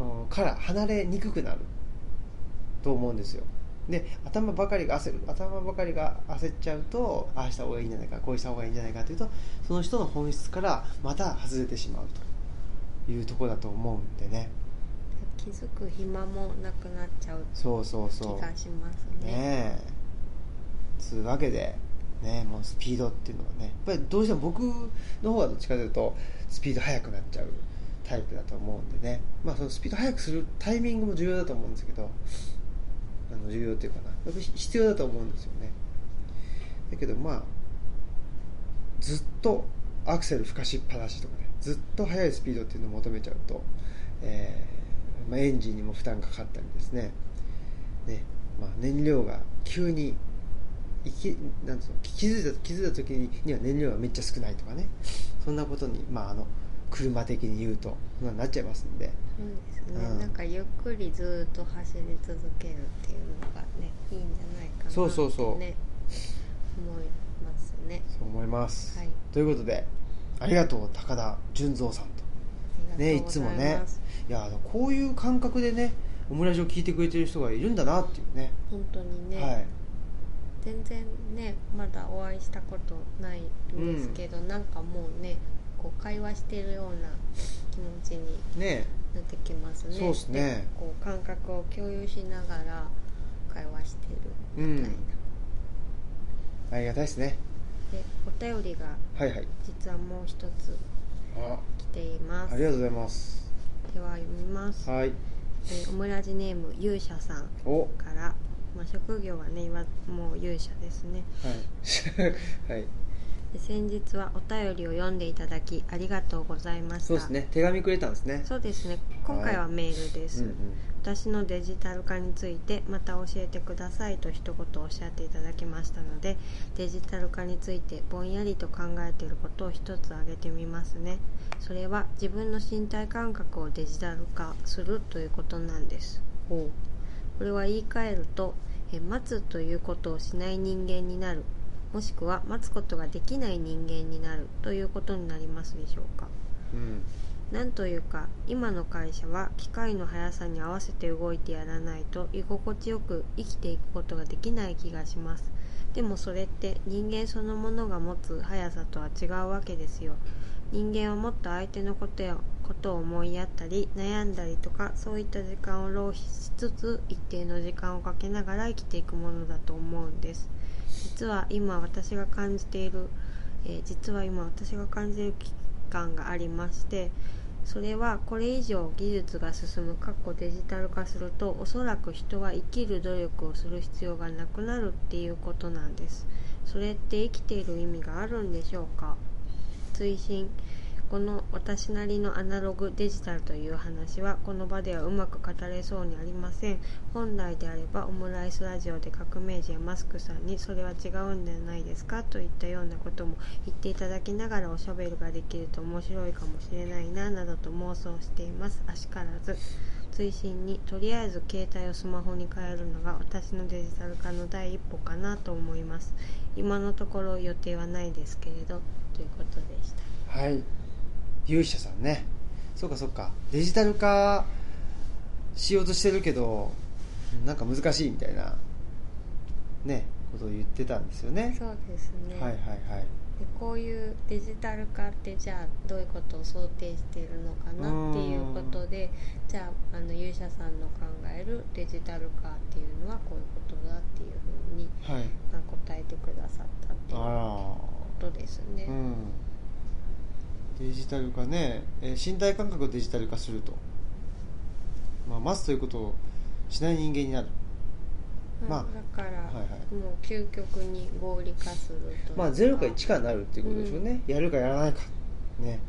うんから離れにくくなると思うんですよ。で頭ばかりが焦る頭ばかりが焦っちゃうとああした方がいいんじゃないかこうした方がいいんじゃないかというとその人の本質からまた外れてしまうというところだと思うんでね気づく暇もなくなっちゃうそうそう気そう。がしますね。ねえ。つうわけでねもうスピードっていうのはね。やっぱりどうしても僕の方はどっちかというとスピード速くなっちゃうタイプだと思うんでね。まあそのスピード速くするタイミングも重要だと思うんですけどあの重要っていうかな。やっぱり必要だと思うんですよね。だけどまあずっとアクセル吹かしっぱなしとかねずっと速いスピードっていうのを求めちゃうと、えーまあ、エンジンにも負担がかかったりですね。ね、まあ、燃料が急にいきなんつうの気づいた気づいた時にには燃料がめっちゃ少ないとかね。そんなことに、まあ、あの車的に言うとそんなっちゃいますんで。そうですね、うん。なんかゆっくりずっと走り続けるっていうのがねいいんじゃないかなそうそうそう。思いますね。そう思います、はい。ということでありがとう高田純三さんと。ねいつもねいやこういう感覚でねオムラジオ聞いてくれてる人がいるんだなっていうね。本当にね、はい。全然ねまだお会いしたことないんですけど、なんかもうねこう会話してるような気持ちにね。なってきますね。そうっすね。こう感覚を共有しながら会話してるみたいな、ありがたいですね。でお便りがはいはい。実はもう一つあ。来ています。ありがとうございますでは読みます、はい。えーオムラジネーム勇者さんお。から、まあ、職業はね今もう勇者ですね。はい。はい。で先日はお便りを読んでいただきありがとうございました。そうですね。手紙くれたんですね。そうですね。今回はメールです、うんうん私のデジタル化についてまた教えてくださいと一言おっしゃっていただきましたのでデジタル化についてぼんやりと考えていることを一つ挙げてみますね。それは自分の身体感覚をデジタル化するということなんです。これは言い換えるとえ待つということをしない人間になる。もしくは待つことができない人間になるということになりますでしょうか。うん。なんというか今の会社は機械の速さに合わせて動いてやらないと居心地よく生きていくことができない気がします。でもそれって人間そのものが持つ速さとは違うわけですよ。人間はもっと相手のことやことを思いやったり悩んだりとかそういった時間を浪費しつつ一定の時間をかけながら生きていくものだと思うんです。実は今私が感じている、えー実は今私が感じている危機感がありましてそれはこれ以上技術が進むかっこデジタル化するとおそらく人は生きる努力をする必要がなくなるっていうことなんです。それって生きている意味があるんでしょうか？追伸。この私なりのアナログデジタルという話はこの場ではうまく語れそうにありません。本来であればオムライスラジオで革命児やマスクさんにそれは違うんじゃないですかといったようなことも言っていただきながらおしゃべりができると面白いかもしれないななどと妄想しています。あしからず追伸にとりあえず携帯をスマホに変えるのが私のデジタル化の第一歩かなと思います。今のところ予定はないですけれどということでした。はい。勇者さんね。そうかそうか。デジタル化しようとしてるけどなんか難しいみたいなねことを言ってたんですよね。そうですね、はいはいはい。でこういうデジタル化ってじゃあどういうことを想定しているのかなっていうことでじゃああの勇者さんの考えるデジタル化っていうのはこういうことだっていうふうに、はい。まあ、答えてくださったっていうあことですね、らうんデジタル化ね、えー身体感覚をデジタル化すると、まあ、待つということをしない人間になる。まあだから、はいはい。もう究極に合理化するとまあ0か1かになるっていうことでしょうね、やるかやらないか。ね。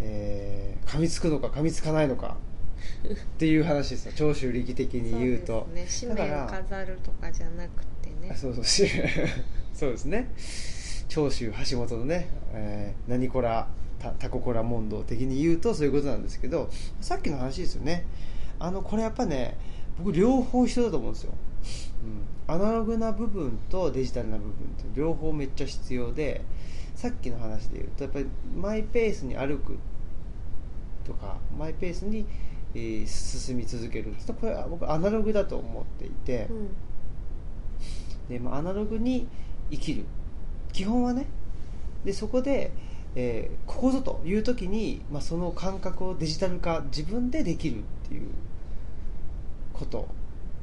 えー噛みつくのか噛みつかないのか。っていう話ですよ。長州力的に言うと。そうですね。使命を飾るとかじゃなくてね。あそうそう。し そうですね。長州橋本のね、えー何こらたタココラ問答的に言うとそういうことなんですけどさっきの話ですよね。あのこれやっぱね僕両方必要だと思うんですよ、うん、アナログな部分とデジタルな部分って両方めっちゃ必要でさっきの話で言うとやっぱりマイペースに歩くとかマイペースに、えー進み続けるこれは僕アナログだと思っていて、うん。でまあ、アナログに生きる。基本はね。でそこで、えーここぞという時に、まあ、その感覚をデジタル化自分でできるっていうこと。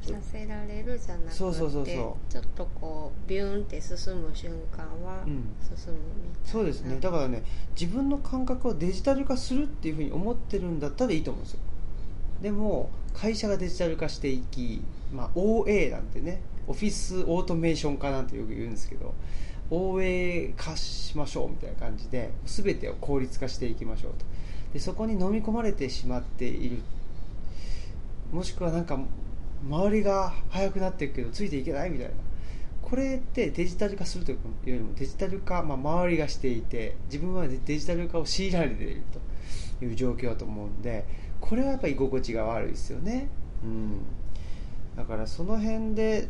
させられるじゃなくてそうそうそうそう。ちょっとこうビューンって進む瞬間はうん。進むみたいな、そうですね。だからね自分の感覚をデジタル化するっていうふうに思ってるんだったらいいと思うんですよ。でも会社がデジタル化していき、まあ、OA なんてねオフィスオートメーション化なんてよく言うんですけど OA 化しましょうみたいな感じで全てを効率化していきましょうと。でそこに飲み込まれてしまっている。もしくはなんか周りが速くなっていくけどついていけないみたいな。これってデジタル化するというよりもデジタル化、まあ、周りがしていて自分はデジタル化を強いられているという状況だと思うんでこれはやっぱり居心地が悪いですよね、うん、だからその辺で、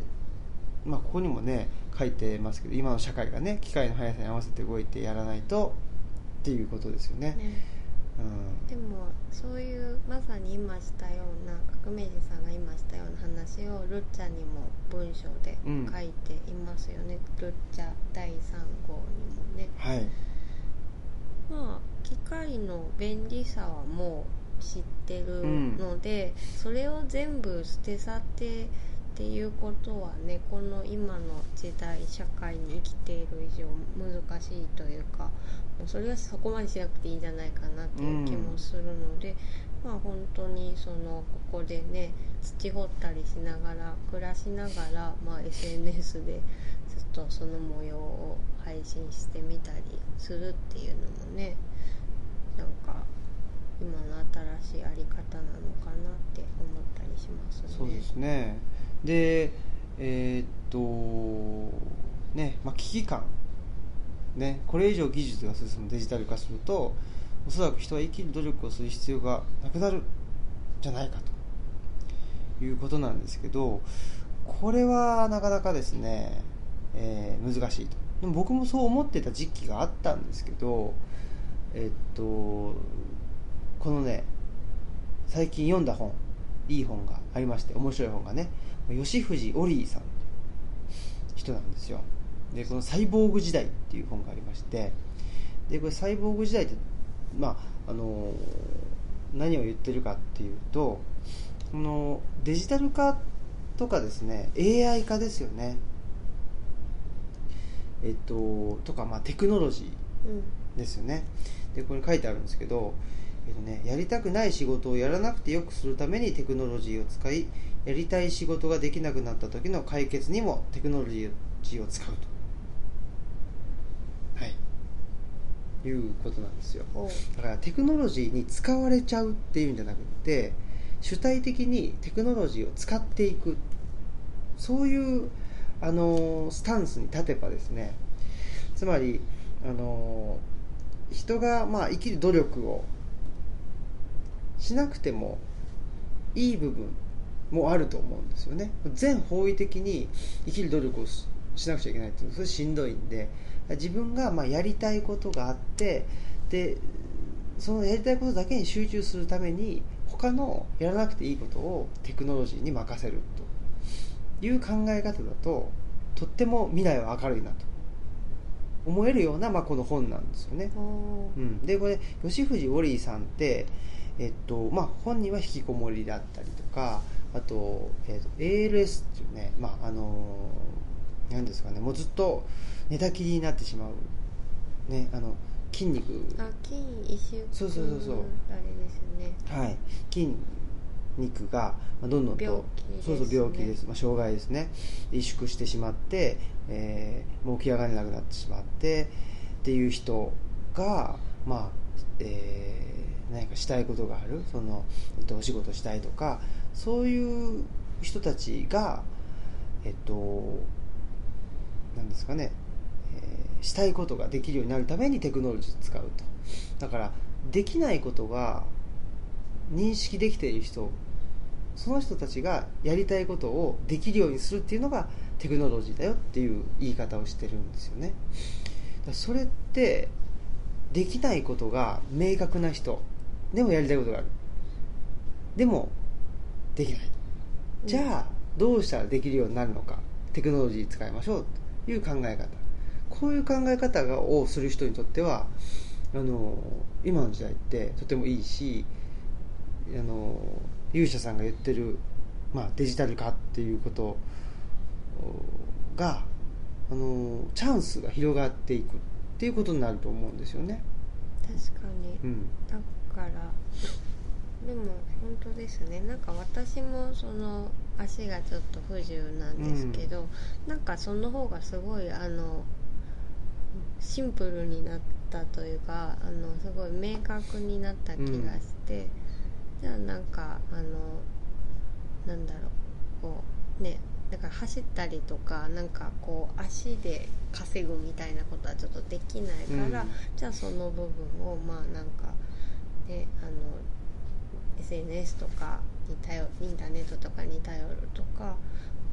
まあ、ここにもね書いてますけど今の社会がね機械の速さに合わせて動いてやらないとっていうことですよね、ね。うん、でもそういうまさに今したような革命児さんが今したような話をルッチャにも文章でうん。書いていますよね、ルッチャ第3号にもね。はい。まあ機械の便利さはもう知ってるので、それを全部捨て去ってっていうことはねこの今の時代社会に生きている以上難しいというかもうそれはそこまでしなくていいんじゃないかなっていう気もするので、まあ本当にそのここでね土掘ったりしながら暮らしながら、まあ、SNS でずっとその模様を配信してみたりするっていうのもねなんか今の新しいあり方なのかなって思ったりしますね。そうですねでえーっとね、まあ、危機感。ねこれ以上技術が進むデジタル化するとおそらく人は生きる努力をする必要がなくなるんじゃないかと。いうことなんですけどこれはなかなかですねえー難しいと。でも僕もそう思ってた時期があったんですけどえっとこのね最近読んだ本いい本がありまして面白い本がね吉藤オリーさんっていう人なんですよ。でこの「サイボーグ時代」っていう本がありましてでこれサイボーグ時代ってまああの何を言ってるかっていうとこのデジタル化とかですね AI 化ですよね。えっととかまあテクノロジーうんですよね。でこれ書いてあるんですけど、えっとね、やりたくない仕事をやらなくてよくするためにテクノロジーを使いやりたい仕事ができなくなった時の解決にもテクノロジーを使うと。はい。いうことなんですよ。だからテクノロジーに使われちゃうっていうんじゃなくて主体的にテクノロジーを使っていく。そういうあのスタンスに立てばですねつまりあの人がまあ生きる努力をしなくてもいい部分もあると思うんですよね。全方位的に生きる努力をししなくちゃいけないっていうのはそれしんどいんで。自分がまあやりたいことがあってでそのやりたいことだけに集中するために他のやらなくていいことをテクノロジーに任せるという考え方だととっても未来は明るいなと。思えるような、まあ、この本なんですよね。おううん、でこれ吉藤ウォリーさんって、えっとまあ、本人は引きこもりだったりとかあと,、えっと ALS っていうね、まああのなんですかねもうずっと寝たきりになってしまう、ね、あの筋肉。あ筋一週そうそうそうそう。あれですね。はい、筋肉がまあどんどんと病気ですそうそう病気です、まあ、障害ですね。で萎縮してしまって、えーもう起き上がれなくなってしまってっていう人がまあえー何かしたいことがある？その、えっと、お仕事したいとかそういう人たちがえっとなんですかね、えーしたいことができるようになるためにテクノロジーを使うと。だからできないことが認識できている人その人たちがやりたいことをできるようにするっていうのがテクノロジーだよっていう言い方をしてるんですよね。それってできないことが明確な人でもやりたいことがある。でもできない。じゃあどうしたらできるようになるのか。テクノロジー使いましょう。という考え方。こういう考え方をする人にとってはあの今の時代ってとてもいいしあの勇者さんが言ってる、まあ、デジタル化っていうことがあのチャンスが広がっていくっていうことになると思うんですよね。確かに。うん。だから。でも本当ですね。なんか私もその足がちょっと不自由なんですけど、なんかその方がすごいあのシンプルになったというかあのすごい明確になった気がして、じゃあなんかあのなんだろう。こうねだから走ったりとかなんかこう足で稼ぐみたいなことはちょっとできないから、うん。じゃあその部分をまあなんかねあの SNS とかに頼インターネットとかに頼るとか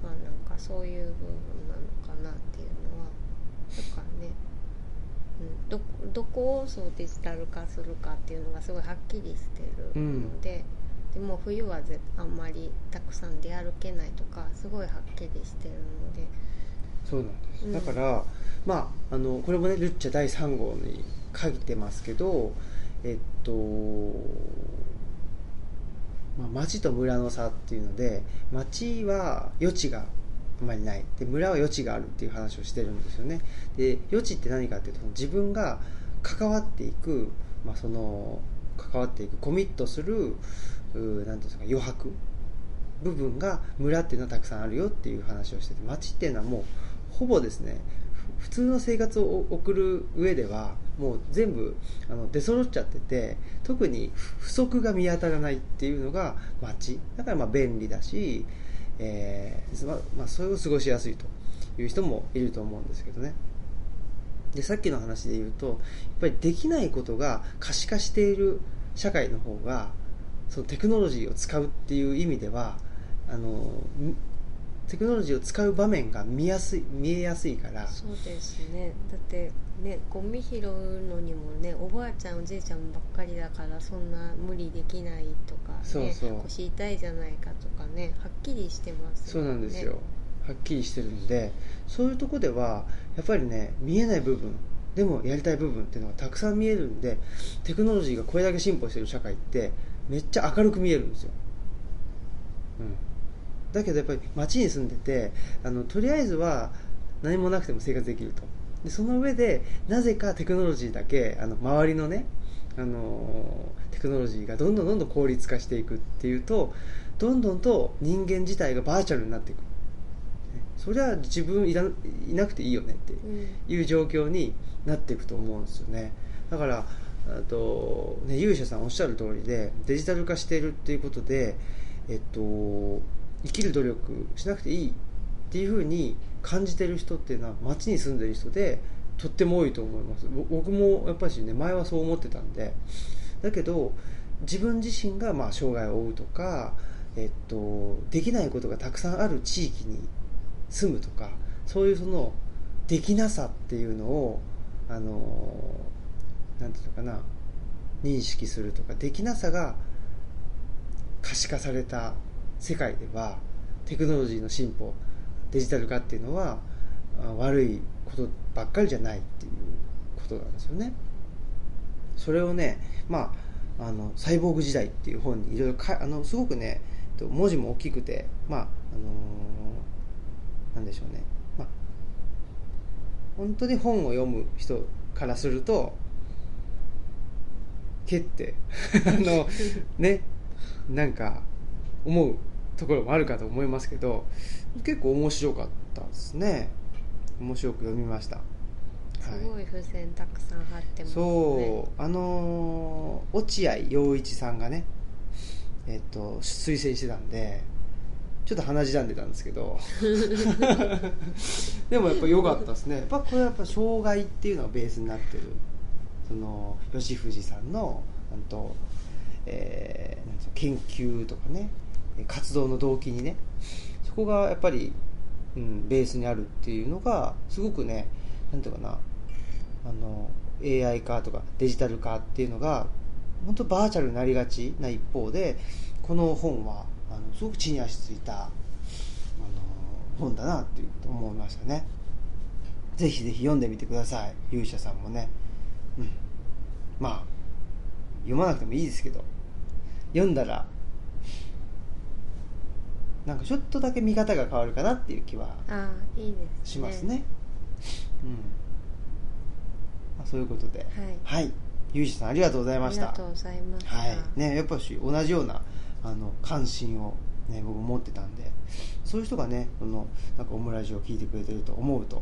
まあなんかそういう部分なのかなっていうのはとかね、うん、どどこをそうデジタル化するかっていうのがすごいはっきりしてるので。でも冬はぜあんまりたくさん出歩けないとかすごいはっきりしてるので。そうなんです、うん。だから、まあ、あのこれもねルッチャ第3号に書いてますけどえっと、まあ、町と村の差っていうので町は余地があまりない。で村は余地があるっていう話をしてるんですよね。で余地って何かっていうと自分が関わっていく、まあ、その関わっていくコミットするうーなんていうんですか余白。部分が村っていうのはたくさんあるよっていう話をしてて町っていうのはもうほぼですね普通の生活を送る上ではもう全部あの出揃っちゃってて特に不足が見当たらないっていうのが町だからまあ便利だし、えーままあ、それを過ごしやすいという人もいると思うんですけどね。でさっきの話で言うとやっぱりできないことが可視化している社会の方がそのテクノロジーを使うっていう意味ではあのテクノロジーを使う場面が見やすい見えやすいから。そうですね。だってねゴミ拾うのにもねおばあちゃんおじいちゃんばっかりだからそんな無理できないとか、ね、そうそう。腰痛いじゃないかとかねはっきりしてますそうなんですよ、はっきりしてるんでそういうとこではやっぱりね見えない部分でもやりたい部分っていうのがたくさん見えるんでテクノロジーがこれだけ進歩してる社会ってめっちゃ明るく見えるんですよ、うん、だけどやっぱり街に住んでてあのとりあえずは何もなくても生活できると。でその上でなぜかテクノロジーだけあの周りのねあのテクノロジーがどんどんどんどん効率化していくっていうとどんどんと人間自体がバーチャルになっていく。それは自分いらいなくていいよねっていう状況になっていくと思うんですよね。だからあと、ね、勇者さんおっしゃる通りでデジタル化しているっていうことで、えっと、生きる努力しなくていいっていうふうに感じてる人っていうのは街に住んでる人でとっても多いと思います。僕もやっぱりね前はそう思ってたんで。だけど自分自身がまあ障害を負うとか、えっと、できないことがたくさんある地域に住むとかそういうそのできなさっていうのをあのなんていうのかな認識するとかできなさが可視化された世界ではテクノロジーの進歩デジタル化っていうのは悪いことばっかりじゃないっていうことなんですよね。それをねまああのサイボーグ時代っていう本にいろいろあのすごくね文字も大きくてまああのなんでしょうね、まあ、本当に本を読む人からするとけって あのねなんか思うところもあるかと思いますけど結構面白かったですね。面白く読みました。すごい付箋たくさん貼ってますね。そう。あのー落合陽一さんがねえっと推薦してたんでちょっと鼻血んでたんですけど。でもやっぱ良かったですね。やっぱこれはやっぱ障害っていうのがベースになってる。その吉藤さんのなんと、えー研究とかね活動の動機にねそこがやっぱり、うん、ベースにあるっていうのがすごくねなんていうかなあの AI 化とかデジタル化っていうのが本当バーチャルになりがちな一方でこの本はあのすごく地に足ついたあの本だなっていうこと思いましたね。ぜひぜひ読んでみてください。勇者さんもね。うん。まあ読まなくてもいいですけど。読んだらなんかちょっとだけ見方が変わるかなっていう気はしますね。うん、まあ、そういうことで。はい。はい。ゆうじさんありがとうございました。ありがとうございました。はい。ねやっぱし同じようなあの関心を、ね、僕持ってたんでそういう人がねこのなんかオムラジオを聞いてくれてると思うと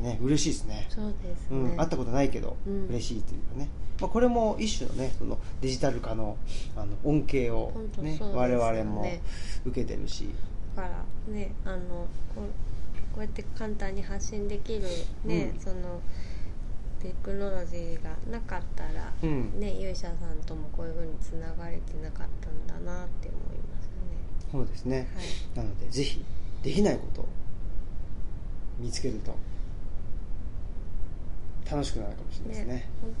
ね嬉しいですね。そうですね、うん、会ったことないけど、うん。嬉しいというかね、まあ、これも一種のねそのデジタル化のあの恩恵をねね。我々も受けてるし。だからねあのこうこうやって簡単に発信できるね、うん。そのテクノロジーがなかったら、うん。ね勇者さんともこういうふうにつながれてなかったんだなって思いますそうですね、ねなのでぜひできないことを見つけると楽しくなるかもしれないはいですね。本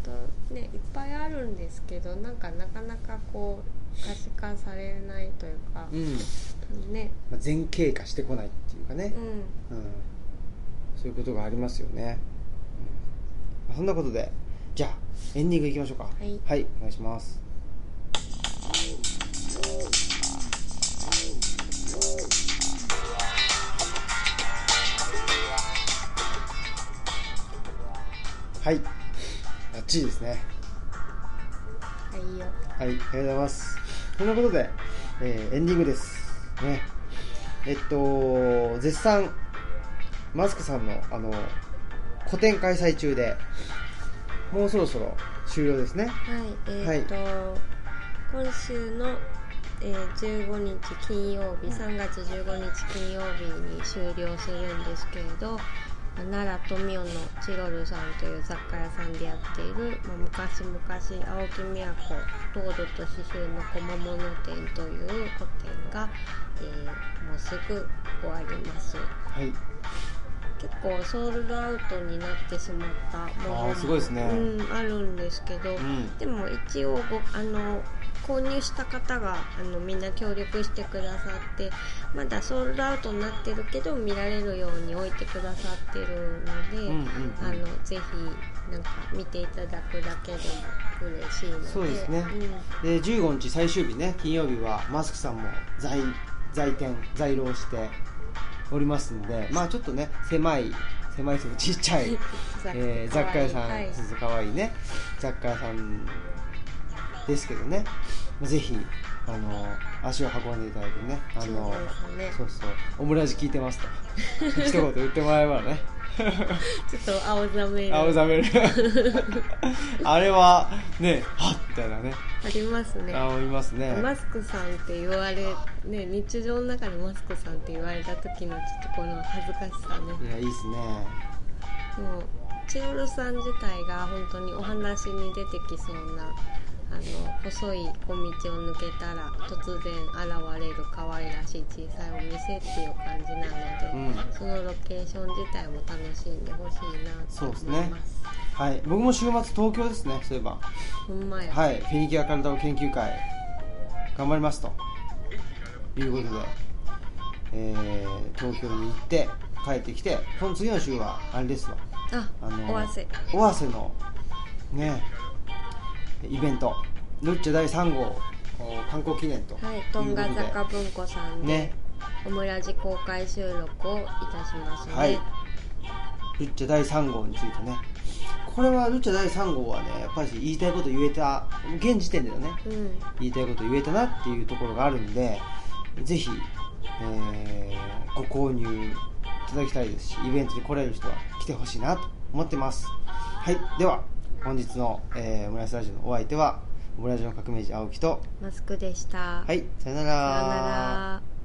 当ねいっぱいあるんですけどなんかなかなかこう可視化されないというかう、ん、ね。まあ、前傾化してこないっていうかね、うん。うん、そういうことがありますよね、うん。まあそんなことでじゃあエンディングいきましょうか。はい。はい、お願いしますはいバッチリですねはいよはい、ありがとうございます。そんなことで、えーエンディングです。ね。えっと、絶賛、マスクさんの、あの、個展開催中で、もうそろそろ終了ですね。はいえっ、と、今週の、えー15日金曜日3月15日金曜日に終了するんですけれど、奈良富雄のチロルさんという雑貨屋さんでやっている、まあ、昔々青木都糖度と刺繍の小物店という個展が、えーもうすぐ終わります。はい。結構ソールドアウトになってしまったものあーすごいですね。うん、あるんですけど、うん。でも一応ごあの購入した方があのみんな協力してくださってまだソールドアウトになってるけど見られるように置いてくださってるので、うんうんうん。あのぜひなんか見ていただくだけでも嬉しいので。そうですね。うん。で15日最終日ね金曜日はマスクさんも在在店在労しておりますんでまあちょっとね狭い狭いちっちゃい。雑えー雑貨屋さん、はい。かわいいね。雑貨屋さんですけどね。ぜひあの足を運んでいただいてね。あのそうそうそう。オムラジ聞いてますと。一言言ってもらえばね。ちょっと青ざめる。青ざめる。あれはねはっみたいなね。ありますね。あいますね。マスクさんって言われね日常の中でマスクさんって言われた時のちょっとこの恥ずかしさね。いやいいっすね。もうチロルさん自体が本当にお話に出てきそうなあの細い小道を抜けたら突然現れる可愛らしい小さいお店っていう感じなので、うん。そのロケーション自体も楽しんでほしいなとそうですね。思いますはい。僕も週末東京ですねそういえば。ほんまや、はい。フィニキュア体を研究会頑張りますと。いうことで、えー東京に行って帰ってきてその次の週はあれですわ。ああのお汗尾鷲のねイベント。ルッチャ第3号お観光記念とはいとんが坂文庫さんで、ね。オムラジ公開収録をいたしますね、はい。ルッチャ第3号についてね。これはルッチャ第3号はねやっぱり言いたいこと言えた現時点でのねうん。言いたいこと言えたなっていうところがあるんでぜひ、えーご購入いただきたいですしイベントに来れる人は来てほしいなと思ってます。はい。では本日の、えー、オムライスラジオのお相手はオムラジオの革命児青木とマスクでした。はいさよなら。さよなら